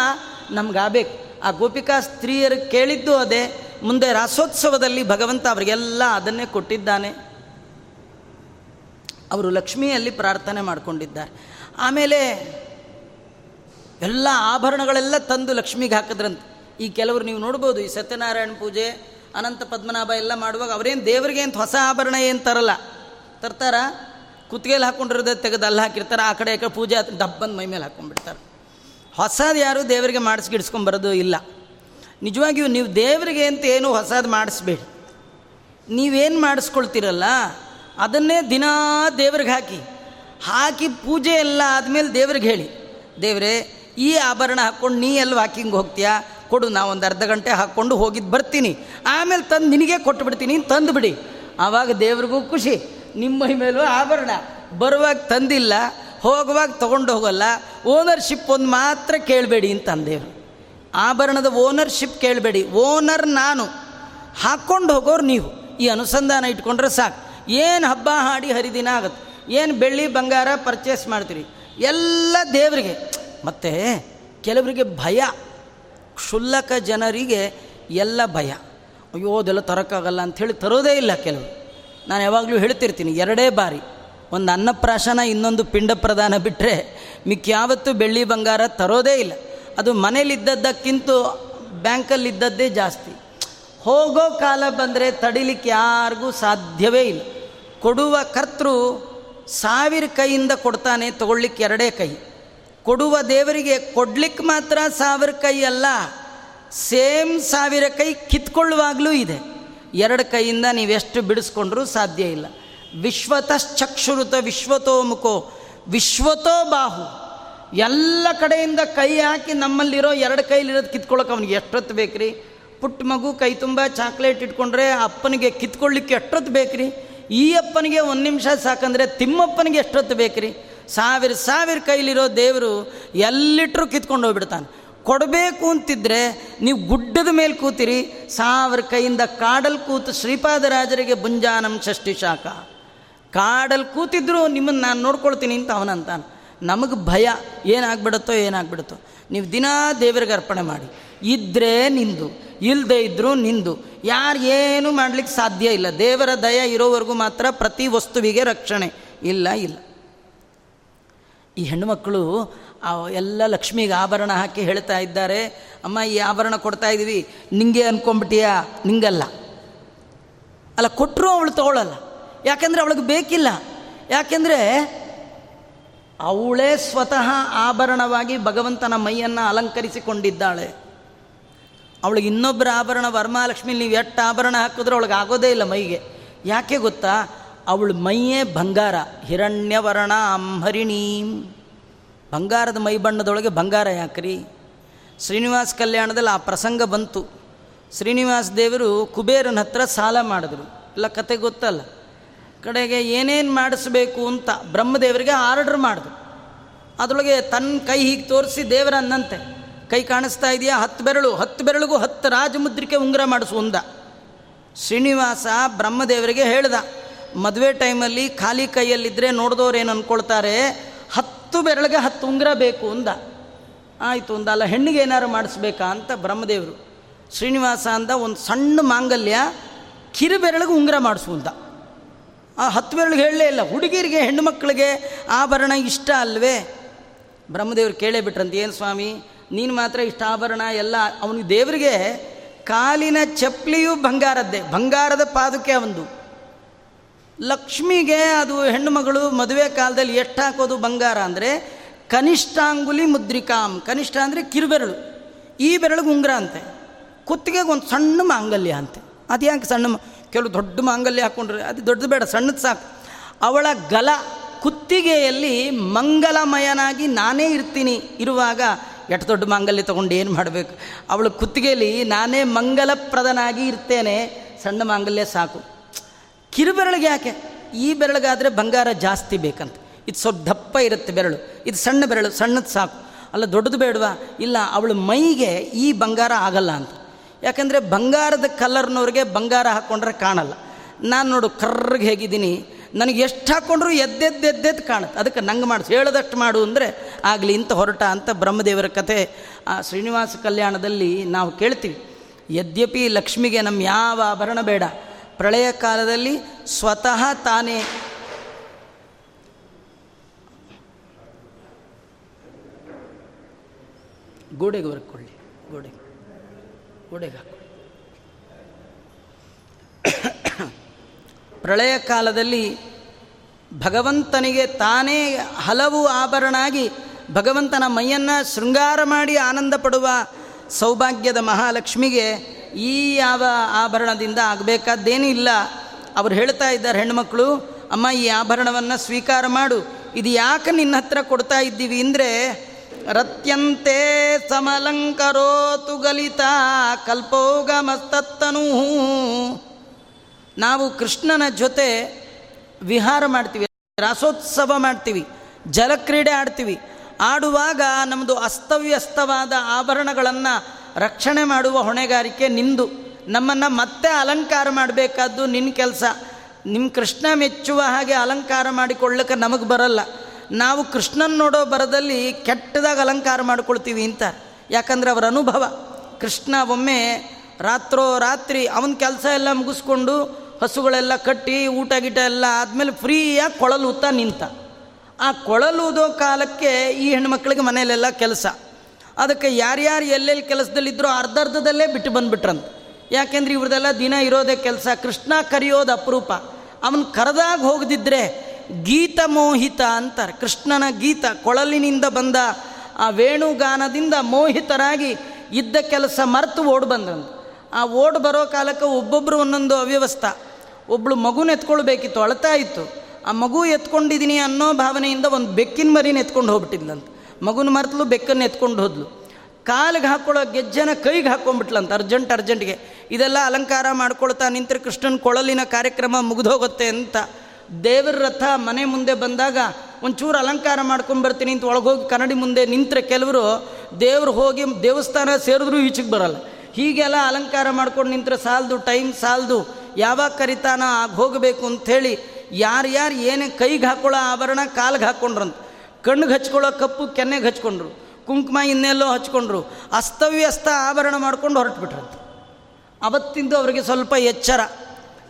ನಮ್ಗಾಗಬೇಕು. ಆ ಗೋಪಿಕಾ ಸ್ತ್ರೀಯರು ಕೇಳಿದ್ದು ಅದೇ, ಮುಂದೆ ರಾಸೋತ್ಸವದಲ್ಲಿ ಭಗವಂತ ಅವರಿಗೆಲ್ಲ ಅದನ್ನೇ ಕೊಟ್ಟಿದ್ದಾನೆ. ಅವರು ಲಕ್ಷ್ಮಿಯಲ್ಲಿ ಪ್ರಾರ್ಥನೆ ಮಾಡಿಕೊಂಡಿದ್ದಾರೆ. ಆಮೇಲೆ ಎಲ್ಲ ಆಭರಣಗಳೆಲ್ಲ ತಂದು ಲಕ್ಷ್ಮಿಗೆ ಹಾಕಿದ್ರಂತೆ. ಈ ಕೆಲವರು ನೀವು ನೋಡ್ಬೋದು, ಈ ಸತ್ಯನಾರಾಯಣ ಪೂಜೆ, ಅನಂತ ಪದ್ಮನಾಭ ಎಲ್ಲ ಮಾಡುವಾಗ ಅವರೇನು ದೇವರಿಗೆ ಅಂತ ಹೊಸ ಆಭರಣ ಏನು ತರಲ್ಲ. ತರ್ತಾರ? ಕುತ್ತಿಗೆಯಲ್ಲಿ ಹಾಕೊಂಡಿರೋದೇ ತೆಗೆದು ಅಲ್ಲಿ ಹಾಕಿರ್ತಾರೆ? ಆ ಕಡೆ ಆ ಕಡೆ ಪೂಜೆ ಡಬ್ಬಂದು ಮೈ ಮೇಲೆ ಹಾಕ್ಕೊಂಡ್ಬಿಡ್ತಾರೆ ಹೊಸದು ಯಾರು ದೇವರಿಗೆ ಮಾಡಿಸ್ಗಿಡ್ಸ್ಕೊಂಬರೋದು ಇಲ್ಲ. ನಿಜವಾಗಿಯೂ ನೀವು ದೇವರಿಗೆ ಅಂತ ಏನು ಹೊಸದು ಮಾಡಿಸ್ಬೇಡಿ. ನೀವೇನು ಮಾಡಿಸ್ಕೊಳ್ತೀರಲ್ಲ, ಅದನ್ನೇ ದಿನಾ ದೇವ್ರಿಗೆ ಹಾಕಿ. ಹಾಕಿ ಪೂಜೆ ಎಲ್ಲ ಆದಮೇಲೆ ದೇವ್ರಿಗೆ ಹೇಳಿ. ದೇವರೇ ಈ ಆಭರಣ ಹಾಕ್ಕೊಂಡು ನೀ ಎಲ್ಲಿ ವಾಕಿಂಗ್ ಹೋಗ್ತೀಯಾ? ಕೊಡು, ನಾ ಒಂದು ಅರ್ಧ ಗಂಟೆ ಹಾಕ್ಕೊಂಡು ಹೋಗಿದ್ದು ಬರ್ತೀನಿ. ಆಮೇಲೆ ತಂದು ನಿನಗೆ ಕೊಟ್ಟು ಬಿಡ್ತೀನಿ ತಂದು ಬಿಡಿ. ಆವಾಗ ದೇವ್ರಿಗೂ ಖುಷಿ. ನಿಮ್ಮ ಮೇಲೂ ಆಭರಣ. ಬರುವಾಗ ತಂದಿಲ್ಲ, ಹೋಗುವಾಗ ತೊಗೊಂಡು ಹೋಗಲ್ಲ. ಓನರ್ಶಿಪ್ ಒಂದು ಮಾತ್ರ ಕೇಳಬೇಡಿ ಅಂತ ಅಂದೇವ್ರು ಆಭರಣದ ಓನರ್ಶಿಪ್ ಕೇಳಬೇಡಿ. ಓನರ್ ನಾನು. ಹಾಕ್ಕೊಂಡು ಹೋಗೋರು ನೀವು. ಈ ಅನುಸಂಧಾನ ಇಟ್ಕೊಂಡ್ರೆ ಸಾಕು. ಏನು ಹಬ್ಬ ಹಾಡಿ ಹರಿದಿನ ಆಗುತ್ತೆ ಏನು ಬೆಳ್ಳಿ ಬಂಗಾರ ಪರ್ಚೇಸ್ ಮಾಡ್ತೀರಿ? ಎಲ್ಲ ದೇವರಿಗೆ. ಮತ್ತು ಕೆಲವರಿಗೆ ಭಯ, ಕ್ಷುಲ್ಲಕ ಜನರಿಗೆ ಎಲ್ಲ ಭಯ. ಅಯ್ಯೋ, ಅದೆಲ್ಲ ತರೋಕ್ಕಾಗಲ್ಲ ಅಂಥೇಳಿ ತರೋದೇ ಇಲ್ಲ ಕೆಲವರು. ನಾನು ಯಾವಾಗಲೂ ಹೇಳ್ತಿರ್ತೀನಿ, ಎರಡೇ ಬಾರಿ. ಒಂದು ಅನ್ನಪ್ರಾಶನ, ಇನ್ನೊಂದು ಪಿಂಡ ಪ್ರದಾನ ಬಿಟ್ಟರೆ ಮಿಕ್ಯಾವತ್ತು ಬೆಳ್ಳಿ ಬಂಗಾರ ತರೋದೇ ಇಲ್ಲ. ಅದು ಮನೇಲಿದ್ದದ್ದಕ್ಕಿಂತ ಬ್ಯಾಂಕಲ್ಲಿದ್ದದ್ದೇ ಜಾಸ್ತಿ. ಹೋಗೋ ಕಾಲ ಬಂದರೆ ತಡಿಲಿಕ್ಕೆ ಯಾರಿಗೂ ಸಾಧ್ಯವೇ ಇಲ್ಲ. ಕೊಡುವ ಕರ್ತೃ ಸಾವಿರ ಕೈಯಿಂದ ಕೊಡ್ತಾನೆ, ತಗೊಳ್ಳಿಕ್ಕೆ ಎರಡೇ ಕೈ. ಕೊಡುವ ದೇವರಿಗೆ ಕೊಡ್ಲಿಕ್ಕೆ ಮಾತ್ರ ಸಾವಿರ ಕೈ ಅಲ್ಲ, ಸೇಮ್ ಸಾವಿರ ಕೈ ಕಿತ್ಕೊಳ್ಳುವಾಗಲೂ ಇದೆ. ಎರಡು ಕೈಯಿಂದ ನೀವೆಷ್ಟು ಬಿಡಿಸ್ಕೊಂಡ್ರೂ ಸಾಧ್ಯ ಇಲ್ಲ. ವಿಶ್ವತಶ್ಚಕ್ಷುರುತ ವಿಶ್ವತೋ ಮುಖೋ ವಿಶ್ವತೋ ಬಾಹು. ಎಲ್ಲ ಕಡೆಯಿಂದ ಕೈ ಹಾಕಿ ನಮ್ಮಲ್ಲಿರೋ ಎರಡು ಕೈಲಿರೋದು ಕಿತ್ಕೊಳ್ಳೋಕೆ ಅವನಿಗೆ ಎಷ್ಟೊತ್ತು ಬೇಕ್ರಿ? ಪುಟ್ಟ ಮಗು ಕೈ ತುಂಬ ಚಾಕ್ಲೇಟ್ ಇಟ್ಕೊಂಡ್ರೆ ಅಪ್ಪನಿಗೆ ಕಿತ್ಕೊಳ್ಳಿಕ್ಕೆ ಎಷ್ಟೊತ್ತು ಬೇಕ್ರಿ? ಈ ಅಪ್ಪನಿಗೆ ಒಂದು ನಿಮಿಷ ಸಾಕಂದರೆ ತಿಮ್ಮಪ್ಪನಿಗೆ ಎಷ್ಟೊತ್ತು ಬೇಕ್ರಿ? ಸಾವಿರ ಸಾವಿರ ಕೈಲಿರೋ ದೇವರು ಎಲ್ಲಿಟ್ಟರು ಕಿತ್ಕೊಂಡು ಹೋಗ್ಬಿಡ್ತಾನೆ. ಕೊಡಬೇಕು ಅಂತಿದ್ರೆ ನೀವು ಗುಡ್ಡದ ಮೇಲೆ ಕೂತಿರಿ, ಸಾವಿರ ಕೈಯಿಂದ ಕಾಡಲ್ಲಿ ಕೂತು ಶ್ರೀಪಾದರಾಜರಿಗೆ ಬುಂಜಾನಂ ಷಷ್ಠಿ ಶಾಖ. ಕಾಡಲ್ಲಿ ಕೂತಿದ್ರು ನಿಮ್ಮನ್ನು ನಾನು ನೋಡ್ಕೊಳ್ತೀನಿ ಅಂತ ಅವನಂತಾನೆ. ನಮಗೆ ಭಯ, ಏನಾಗ್ಬಿಡುತ್ತೋ ಏನಾಗ್ಬಿಡುತ್ತೋ. ನೀವು ದಿನಾ ದೇವರಿಗೆ ಅರ್ಪಣೆ ಮಾಡಿ. ಇದ್ದರೆ ನಿಂದು ಇಲ್ಲದೆ ಇದ್ದರೂ ನಿಂದು. ಯಾರು ಏನೂ ಮಾಡಲಿಕ್ಕೆ ಸಾಧ್ಯ ಇಲ್ಲ. ದೇವರ ದಯ ಇರೋವರೆಗೂ ಮಾತ್ರ ಪ್ರತಿ ವಸ್ತುವಿಗೆ ರಕ್ಷಣೆ. ಇಲ್ಲ ಇಲ್ಲ. ಈ ಹೆಣ್ಣುಮಕ್ಕಳು ಎಲ್ಲ ಲಕ್ಷ್ಮಿಗೆ ಆಭರಣ ಹಾಕಿ ಹೇಳ್ತಾ ಇದ್ದಾರೆ, ಅಮ್ಮ, ಈ ಆಭರಣ ಕೊಡ್ತಾ ಇದ್ದೀವಿ ನಿಂಗೆ ಅನ್ಕೊಂಬಿಟ್ಟಿಯಾ ನಿಂಗಲ್ಲ. ಅಲ್ಲ ಕೊಟ್ಟರು ಅವಳು ತಗೊಳ್ಳಲ್ಲ ಯಾಕೆಂದರೆ ಅವಳಿಗೆ ಬೇಕಿಲ್ಲ. ಯಾಕೆಂದರೆ ಅವಳೇ ಸ್ವತಃ ಆಭರಣವಾಗಿ ಭಗವಂತನ ಮೈಯನ್ನು ಅಲಂಕರಿಸಿಕೊಂಡಿದ್ದಾಳೆ. ಅವಳಿಗೆ ಇನ್ನೊಬ್ಬರ ಆಭರಣ ವರಮಹಾಲಕ್ಷ್ಮಿ ನೀವು ಎಷ್ಟು ಆಭರಣ ಹಾಕಿದ್ರೆ ಅವಳಿಗೆ ಆಗೋದೇ ಇಲ್ಲ ಮೈಗೆ. ಯಾಕೆ ಗೊತ್ತಾ? ಅವಳ ಮೈಯೇ ಬಂಗಾರ. ಹಿರಣ್ಯವರ್ಣ ಅಂಹರಿಣೀಂ ಬಂಗಾರದ ಮೈ ಬಣ್ಣದೊಳಗೆ ಬಂಗಾರ ಯಾಕ್ರಿ? ಶ್ರೀನಿವಾಸ ಕಲ್ಯಾಣದಲ್ಲಿ ಆ ಪ್ರಸಂಗ ಬಂತು. ಶ್ರೀನಿವಾಸ ದೇವರು ಕುಬೇರನ ಹತ್ರ ಸಾಲ ಮಾಡಿದ್ರು. ಇಲ್ಲ, ಕತೆ ಗೊತ್ತಲ್ಲ. ಕಡೆಗೆ ಏನೇನು ಮಾಡಿಸ್ಬೇಕು ಅಂತ ಬ್ರಹ್ಮದೇವರಿಗೆ ಆರ್ಡ್ರ್ ಮಾಡಿದ್ರು. ಅದರೊಳಗೆ ತನ್ನ ಕೈ ಹೀಗೆ ತೋರಿಸಿ ದೇವರ ಅನ್ನಂತೆ. ಕೈ ಕಾಣಿಸ್ತಾ ಇದೆಯಾ? ಹತ್ತು ಬೆರಳು. ಹತ್ತು ಬೆರಳಿಗೂ ಹತ್ತು ರಾಜಮುದ್ರಿಕೆ ಉಂಗುರ ಮಾಡಿಸು ಅಂದ. ಶ್ರೀನಿವಾಸ ಬ್ರಹ್ಮದೇವರಿಗೆ ಹೇಳ್ದ ಮದುವೆ ಟೈಮಲ್ಲಿ ಖಾಲಿ ಕೈಯಲ್ಲಿದ್ದರೆ ನೋಡಿದವ್ರು ಏನು ಅಂದ್ಕೊಳ್ತಾರೆ ಹತ್ತು ಬೆರಳಿಗೆ ಹತ್ತು ಉಂಗುರ ಬೇಕು ಅಂದ. ಆಯಿತು ಅಂದ. ಅಲ್ಲ, ಹೆಣ್ಣಿಗೆ ಏನಾರು ಮಾಡಿಸ್ಬೇಕಾ ಅಂತ ಬ್ರಹ್ಮದೇವರು ಶ್ರೀನಿವಾಸ ಅಂದ, ಒಂದು ಸಣ್ಣ ಮಾಂಗಲ್ಯ ಕಿರು ಬೆರಳಿಗೆ ಉಂಗುರ ಮಾಡಿಸು ಅಂತ ಆ ಹತ್ತು ಬೆರಳಿಗೆ ಹೇಳಲೇ ಇಲ್ಲ. ಹುಡುಗಿರಿಗೆ, ಹೆಣ್ಣು ಮಕ್ಕಳಿಗೆ ಆಭರಣ ಇಷ್ಟ ಅಲ್ವೇ? ಬ್ರಹ್ಮದೇವರು ಕೇಳೇ ಬಿಟ್ರಂತ, ಏನು ಸ್ವಾಮಿ, ನೀನು ಮಾತ್ರ ಇಷ್ಟ ಆಭರಣ ಎಲ್ಲ ಅವನಿಗೆ ದೇವರಿಗೆ ಕಾಲಿನ ಚಪ್ಪಲಿಯು ಬಂಗಾರದ್ದೇ. ಬಂಗಾರದ ಪಾದುಕೆ ಅವಂದು. ಲಕ್ಷ್ಮಿಗೆ ಅದು ಹೆಣ್ಣು ಮಗಳು ಮದುವೆ ಕಾಲದಲ್ಲಿ ಎಷ್ಟು ಹಾಕೋದು ಬಂಗಾರ ಅಂದರೆ ಕನಿಷ್ಠಾಂಗುಲಿ ಮುದ್ರಿಕಾಂ. ಕನಿಷ್ಠ ಅಂದರೆ ಕಿರುಬೆರಳು. ಈ ಬೆರಳಿಗೆ ಉಂಗುರ ಅಂತೆ. ಕುತ್ತಿಗೆಗೆ ಒಂದು ಸಣ್ಣ ಮಾಂಗಲ್ಯ ಅಂತೆ. ಅದು ಯಾಕೆ ಸಣ್ಣ ಕೆಲವು ದೊಡ್ಡ ಮಾಂಗಲ್ಯ ಹಾಕ್ಕೊಂಡ್ರೆ ಅದು ದೊಡ್ಡದು ಬೇಡ, ಸಣ್ಣದು ಸಾಕು. ಅವಳ ಗಲ ಕುತ್ತಿಗೆಯಲ್ಲಿ ಮಂಗಲಮಯನಾಗಿ ನಾನೇ ಇರ್ತೀನಿ ಇರುವಾಗ ಎಷ್ಟು ದೊಡ್ಡ ಮಾಂಗಲ್ಯ ತೊಗೊಂಡು ಏನು ಮಾಡಬೇಕು? ಅವಳ ಕುತ್ತಿಗೆಯಲ್ಲಿ ನಾನೇ ಮಂಗಲಪ್ರದನಾಗಿ ಇರ್ತೇನೆ. ಸಣ್ಣ ಮಾಂಗಲ್ಯ ಸಾಕು. ಕಿರುಬೆರಳಿಗೆ ಯಾಕೆ? ಈ ಬೆರಳಿಗಾದರೆ ಬಂಗಾರ ಜಾಸ್ತಿ ಬೇಕಂತ. ಇದು ಸ್ವಲ್ಪ ದಪ್ಪ ಇರುತ್ತೆ ಬೆರಳು. ಇದು ಸಣ್ಣ ಬೆರಳು, ಸಣ್ಣದು ಸಾಕು. ಅಲ್ಲ, ದೊಡ್ಡದು ಬೇಡವಾ? ಇಲ್ಲ, ಅವಳು ಮೈಗೆ ಈ ಬಂಗಾರ ಆಗಲ್ಲ ಅಂತ. ಯಾಕಂದರೆ ಬಂಗಾರದ ಕಲರ್ನವ್ರಿಗೆ ಬಂಗಾರ ಹಾಕ್ಕೊಂಡ್ರೆ ಕಾಣಲ್ಲ. ನಾನು ನೋಡು, ಕರ್ರಿಗೆ ಹೇಗಿದ್ದೀನಿ. ನನಗೆ ಎಷ್ಟು ಹಾಕ್ಕೊಂಡ್ರು ಎದ್ದೆದ್ದು ಎದ್ದೆದ್ದು ಕಾಣುತ್ತೆ. ಅದಕ್ಕೆ ನಂಗೆ ಮಾಡಿಸಿ ಹೇಳದಷ್ಟು ಮಾಡು ಅಂದರೆ ಆಗಲಿ, ಇಂಥ ಹೊರಟ ಅಂತ ಬ್ರಹ್ಮದೇವರ ಕಥೆ ಆ ಶ್ರೀನಿವಾಸ ಕಲ್ಯಾಣದಲ್ಲಿ ನಾವು ಕೇಳ್ತೀವಿ. ಯದ್ಯಪಿ ಲಕ್ಷ್ಮಿಗೆ ನಮ್ಮ ಯಾವ ಆಭರಣ ಬೇಡ. ಪ್ರಳಯ ಕಾಲದಲ್ಲಿ ಸ್ವತಃ ತಾನೇ. ಗೋಡೆಗೆ ಬರ್ಕೊಳ್ಳಿ ಗೋಡೆಗೆ ಗೋಡೆಗೆ ಹಾಕೊಳ್ಳಿ ಪ್ರಳಯ ಕಾಲದಲ್ಲಿ ಭಗವಂತನಿಗೆ ತಾನೇ ಹಲವು ಆಭರಣಾಗಿ ಭಗವಂತನ ಮೈಯನ್ನು ಶೃಂಗಾರ ಮಾಡಿ ಆನಂದ ಪಡುವ ಸೌಭಾಗ್ಯದ ಮಹಾಲಕ್ಷ್ಮಿಗೆ ಈ ಯಾವ ಆಭರಣದಿಂದ ಆಗಬೇಕಾದ್ದೇನೂ ಇಲ್ಲ. ಅವ್ರು ಹೇಳ್ತಾ ಇದ್ದಾರೆ ಹೆಣ್ಮಕ್ಳು ಅಮ್ಮ, ಈ ಆಭರಣವನ್ನು ಸ್ವೀಕಾರ ಮಾಡು. ಇದು ಯಾಕೆ ನಿನ್ನ ಹತ್ರ ಕೊಡ್ತಾ ಇದ್ದೀವಿ ಅಂದರೆ, ರತ್ಯಂತೆ ಸಮಲಂಕರೋತು ಗಲಿತ ಕಲ್ಪೋಗಮಸ್ತತ್ತನೂ. ನಾವು ಕೃಷ್ಣನ ಜೊತೆ ವಿಹಾರ ಮಾಡ್ತೀವಿ, ರಾಸೋತ್ಸವ ಮಾಡ್ತೀವಿ, ಜಲಕ್ರೀಡೆ ಆಡ್ತೀವಿ. ಆಡುವಾಗ ನಮ್ಮದು ಅಸ್ತವ್ಯಸ್ತವಾದ ಆಭರಣಗಳನ್ನು ರಕ್ಷಣೆ ಮಾಡುವ ಹೊಣೆಗಾರಿಕೆ ನಿಂದು. ನಮ್ಮನ್ನು ಮತ್ತೆ ಅಲಂಕಾರ ಮಾಡಬೇಕಾದ್ದು ನಿನ್ನ ಕೆಲಸ. ನಿಮ್ಮ ಕೃಷ್ಣ ಮೆಚ್ಚುವ ಹಾಗೆ ಅಲಂಕಾರ ಮಾಡಿಕೊಳ್ಳಕ್ಕೆ ನಮಗೆ ಬರಲ್ಲ. ನಾವು ಕೃಷ್ಣನ ನೋಡೋ ಬರದಲ್ಲಿ ಕೆಟ್ಟದಾಗ ಅಲಂಕಾರ ಮಾಡ್ಕೊಳ್ತೀವಿ ಅಂತ. ಯಾಕಂದರೆ ಅವರ ಅನುಭವ. ಕೃಷ್ಣ ಒಮ್ಮೆ ರಾತ್ರೋ ರಾತ್ರಿ ಅವನ ಕೆಲಸ ಎಲ್ಲ ಮುಗಿಸ್ಕೊಂಡು ಹಸುಗಳೆಲ್ಲ ಕಟ್ಟಿ ಊಟ ಗೀಟ ಎಲ್ಲ ಆದಮೇಲೆ ಫ್ರೀಯಾಗಿ ಕೊಳಲೂತ ನಿಂತ. ಆ ಕೊಳಲೂದೋ ಕಾಲಕ್ಕೆ ಈ ಹೆಣ್ಮಕ್ಳಿಗೆ ಮನೆಯಲ್ಲೆಲ್ಲ ಕೆಲಸ. ಅದಕ್ಕೆ ಯಾರ್ಯಾರು ಎಲ್ಲೆಲ್ಲಿ ಕೆಲಸದಲ್ಲಿದ್ದರೋ ಅರ್ಧರ್ಧದಲ್ಲೇ ಬಿಟ್ಟು ಬಂದುಬಿಟ್ರಂತ. ಯಾಕೆಂದ್ರೆ ಇವ್ರದೆಲ್ಲ ದಿನ ಇರೋದೇ ಕೆಲಸ. ಕೃಷ್ಣ ಕರೆಯೋದು ಅಪರೂಪ. ಅವನು ಕರೆದಾಗ ಹೋಗದಿದ್ದರೆ ಗೀತ ಮೋಹಿತ ಅಂತಾರೆ. ಕೃಷ್ಣನ ಗೀತ ಕೊಳಲಿನಿಂದ ಬಂದ ಆ ವೇಣುಗಾನದಿಂದ ಮೋಹಿತರಾಗಿ ಇದ್ದ ಕೆಲಸ ಮರೆತು ಓಡ್ ಬಂದ್ರಂತ. ಆ ಓಡ್ ಬರೋ ಕಾಲಕ್ಕೆ ಒಬ್ಬೊಬ್ಬರು ಒಂದೊಂದು ಅವ್ಯವಸ್ಥೆ. ಒಬ್ಬಳು ಮಗುನ ಎತ್ಕೊಳ್ಬೇಕಿತ್ತು, ಅಳ್ತಾ ಇತ್ತು. ಆ ಮಗು ಎತ್ಕೊಂಡಿದ್ದೀನಿ ಅನ್ನೋ ಭಾವನೆಯಿಂದ ಒಂದು ಬೆಕ್ಕಿನ ಮರಿನ ಎತ್ಕೊಂಡು ಹೋಗ್ಬಿಟ್ಟಿದ್ಲಂತ. ಮಗುನ ಮರ್ತಲು ಬೆಕ್ಕನ್ನು ಎತ್ಕೊಂಡು ಹೋದ್ಲು. ಕಾಲಿಗೆ ಹಾಕ್ಕೊಳ್ಳೋ ಗೆಜ್ಜನ ಕೈಗೆ ಹಾಕ್ಕೊಂಡ್ಬಿಟ್ಲಂತ ಅರ್ಜೆಂಟ್ ಅರ್ಜೆಂಟ್ಗೆ ಇದೆಲ್ಲ ಅಲಂಕಾರ ಮಾಡ್ಕೊಳ್ತಾ ನಿಂತರೆ ಕೃಷ್ಣನ ಕೊಳಲಿನ ಕಾರ್ಯಕ್ರಮ ಮುಗಿದೋಗುತ್ತೆ ಅಂತ. ದೇವರ ರಥ ಮನೆ ಮುಂದೆ ಬಂದಾಗ ಒಂಚೂರು ಅಲಂಕಾರ ಮಾಡ್ಕೊಂಬರ್ತೀನಿ ಅಂತ ಒಳಗೋಗಿ ಕನ್ನಡಿ ಮುಂದೆ ನಿಂತರೆ ಕೆಲವರು ದೇವ್ರು ಹೋಗಿ ದೇವಸ್ಥಾನ ಸೇರಿದ್ರೂ ಈಚೆಗೆ ಬರಲ್ಲ. ಹೀಗೆಲ್ಲ ಅಲಂಕಾರ ಮಾಡ್ಕೊಂಡು ನಿಂತರೆ ಸಾಲದು, ಟೈಮ್ ಸಾಲದು. ಯಾವಾಗ ಕರಿತಾನ ಹೋಗಬೇಕು ಅಂಥೇಳಿ ಯಾರ್ಯಾರು ಏನೇ ಕೈಗೆ ಹಾಕೊಳ್ಳೋ ಆಭರಣ ಕಾಲಿಗೆ ಹಾಕ್ಕೊಂಡ್ರಂತ ಕಣ್ಣಿಗೆ ಹಚ್ಕೊಳ್ಳೋ ಕಪ್ಪು ಕೆನ್ನೆಗೆ ಹಚ್ಕೊಂಡ್ರು. ಕುಂಕುಮ ಇನ್ನೆಲ್ಲೋ ಹಚ್ಕೊಂಡ್ರು. ಅಸ್ತವ್ಯಸ್ತ ಆಭರಣ ಮಾಡ್ಕೊಂಡು ಹೊರಟುಬಿಟ್ರಂತೆ. ಅವತ್ತಿಂದು ಅವರಿಗೆ ಸ್ವಲ್ಪ ಎಚ್ಚರ.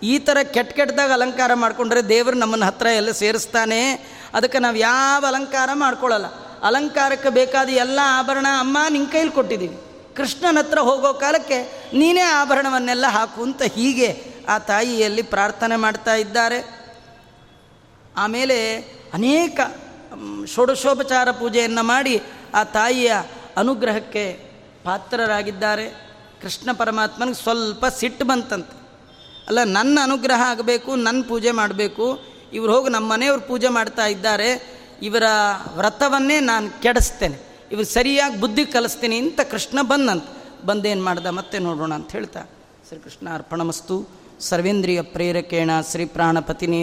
ಈ ಥರ ಕೆಟ್ಟ ಕೆಟ್ಟದಾಗ ಅಲಂಕಾರ ಮಾಡಿಕೊಂಡ್ರೆ ದೇವರು ನಮ್ಮನ್ನು ಹತ್ತಿರ ಎಲ್ಲ ಸೇರಿಸ್ತಾನೆ. ಅದಕ್ಕೆ ನಾವು ಯಾವ ಅಲಂಕಾರ ಮಾಡ್ಕೊಳ್ಳಲ್ಲ ಅಲಂಕಾರಕ್ಕೆ ಬೇಕಾದ ಎಲ್ಲ ಆಭರಣ ಅಮ್ಮ ನಿನ್ನ ಕೈಲಿ ಕೊಟ್ಟಿದ್ದೀವಿ ಕೃಷ್ಣನ ಹತ್ರ ಹೋಗೋ ಕಾಲಕ್ಕೆ ನೀನೇ ಆಭರಣವನ್ನೆಲ್ಲ ಹಾಕು ಅಂತ ಹೀಗೆ ಆ ತಾಯಿಯಲ್ಲಿ ಪ್ರಾರ್ಥನೆ ಮಾಡ್ತಾ ಇದ್ದಾರೆ. ಆಮೇಲೆ ಅನೇಕ ಷೋಡಶೋಪಚಾರ ಪೂಜೆಯನ್ನು ಮಾಡಿ ಆ ತಾಯಿಯ ಅನುಗ್ರಹಕ್ಕೆ ಪಾತ್ರರಾಗಿದ್ದಾರೆ. ಕೃಷ್ಣ ಪರಮಾತ್ಮನಿಗೆ ಸ್ವಲ್ಪ ಸಿಟ್ಟು ಬಂತಂತೆ. ಅಲ್ಲ, ನನ್ನ ಅನುಗ್ರಹ ಆಗಬೇಕು ನನ್ನ ಪೂಜೆ ಮಾಡಬೇಕು, ಇವ್ರು ಹೋಗಿ ನಮ್ಮ ಮನೆಯವ್ರು ಪೂಜೆ ಮಾಡ್ತಾ ಇದ್ದಾರೆ, ಇವರ ವ್ರತವನ್ನೇ ನಾನು ಕೆಡಿಸ್ತೇನೆ. ಇವ್ರು ಸರಿಯಾಗಿ ಬುದ್ಧಿ ಕಲಿಸ್ತೀನಿ ಅಂತ ಕೃಷ್ಣ ಬಂದಂತ. ಬಂದೇನು ಮಾಡ್ದ, ಮತ್ತೆ ನೋಡೋಣ ಅಂತ ಹೇಳ್ತಾ, ಶ್ರೀಕೃಷ್ಣ ಅರ್ಪಣಮಸ್ತು. ಸರ್ವೇಂದ್ರಿಯ ಪ್ರೇರಕೇಣ ಶ್ರೀ ಪ್ರಾಣಪತಿನೇ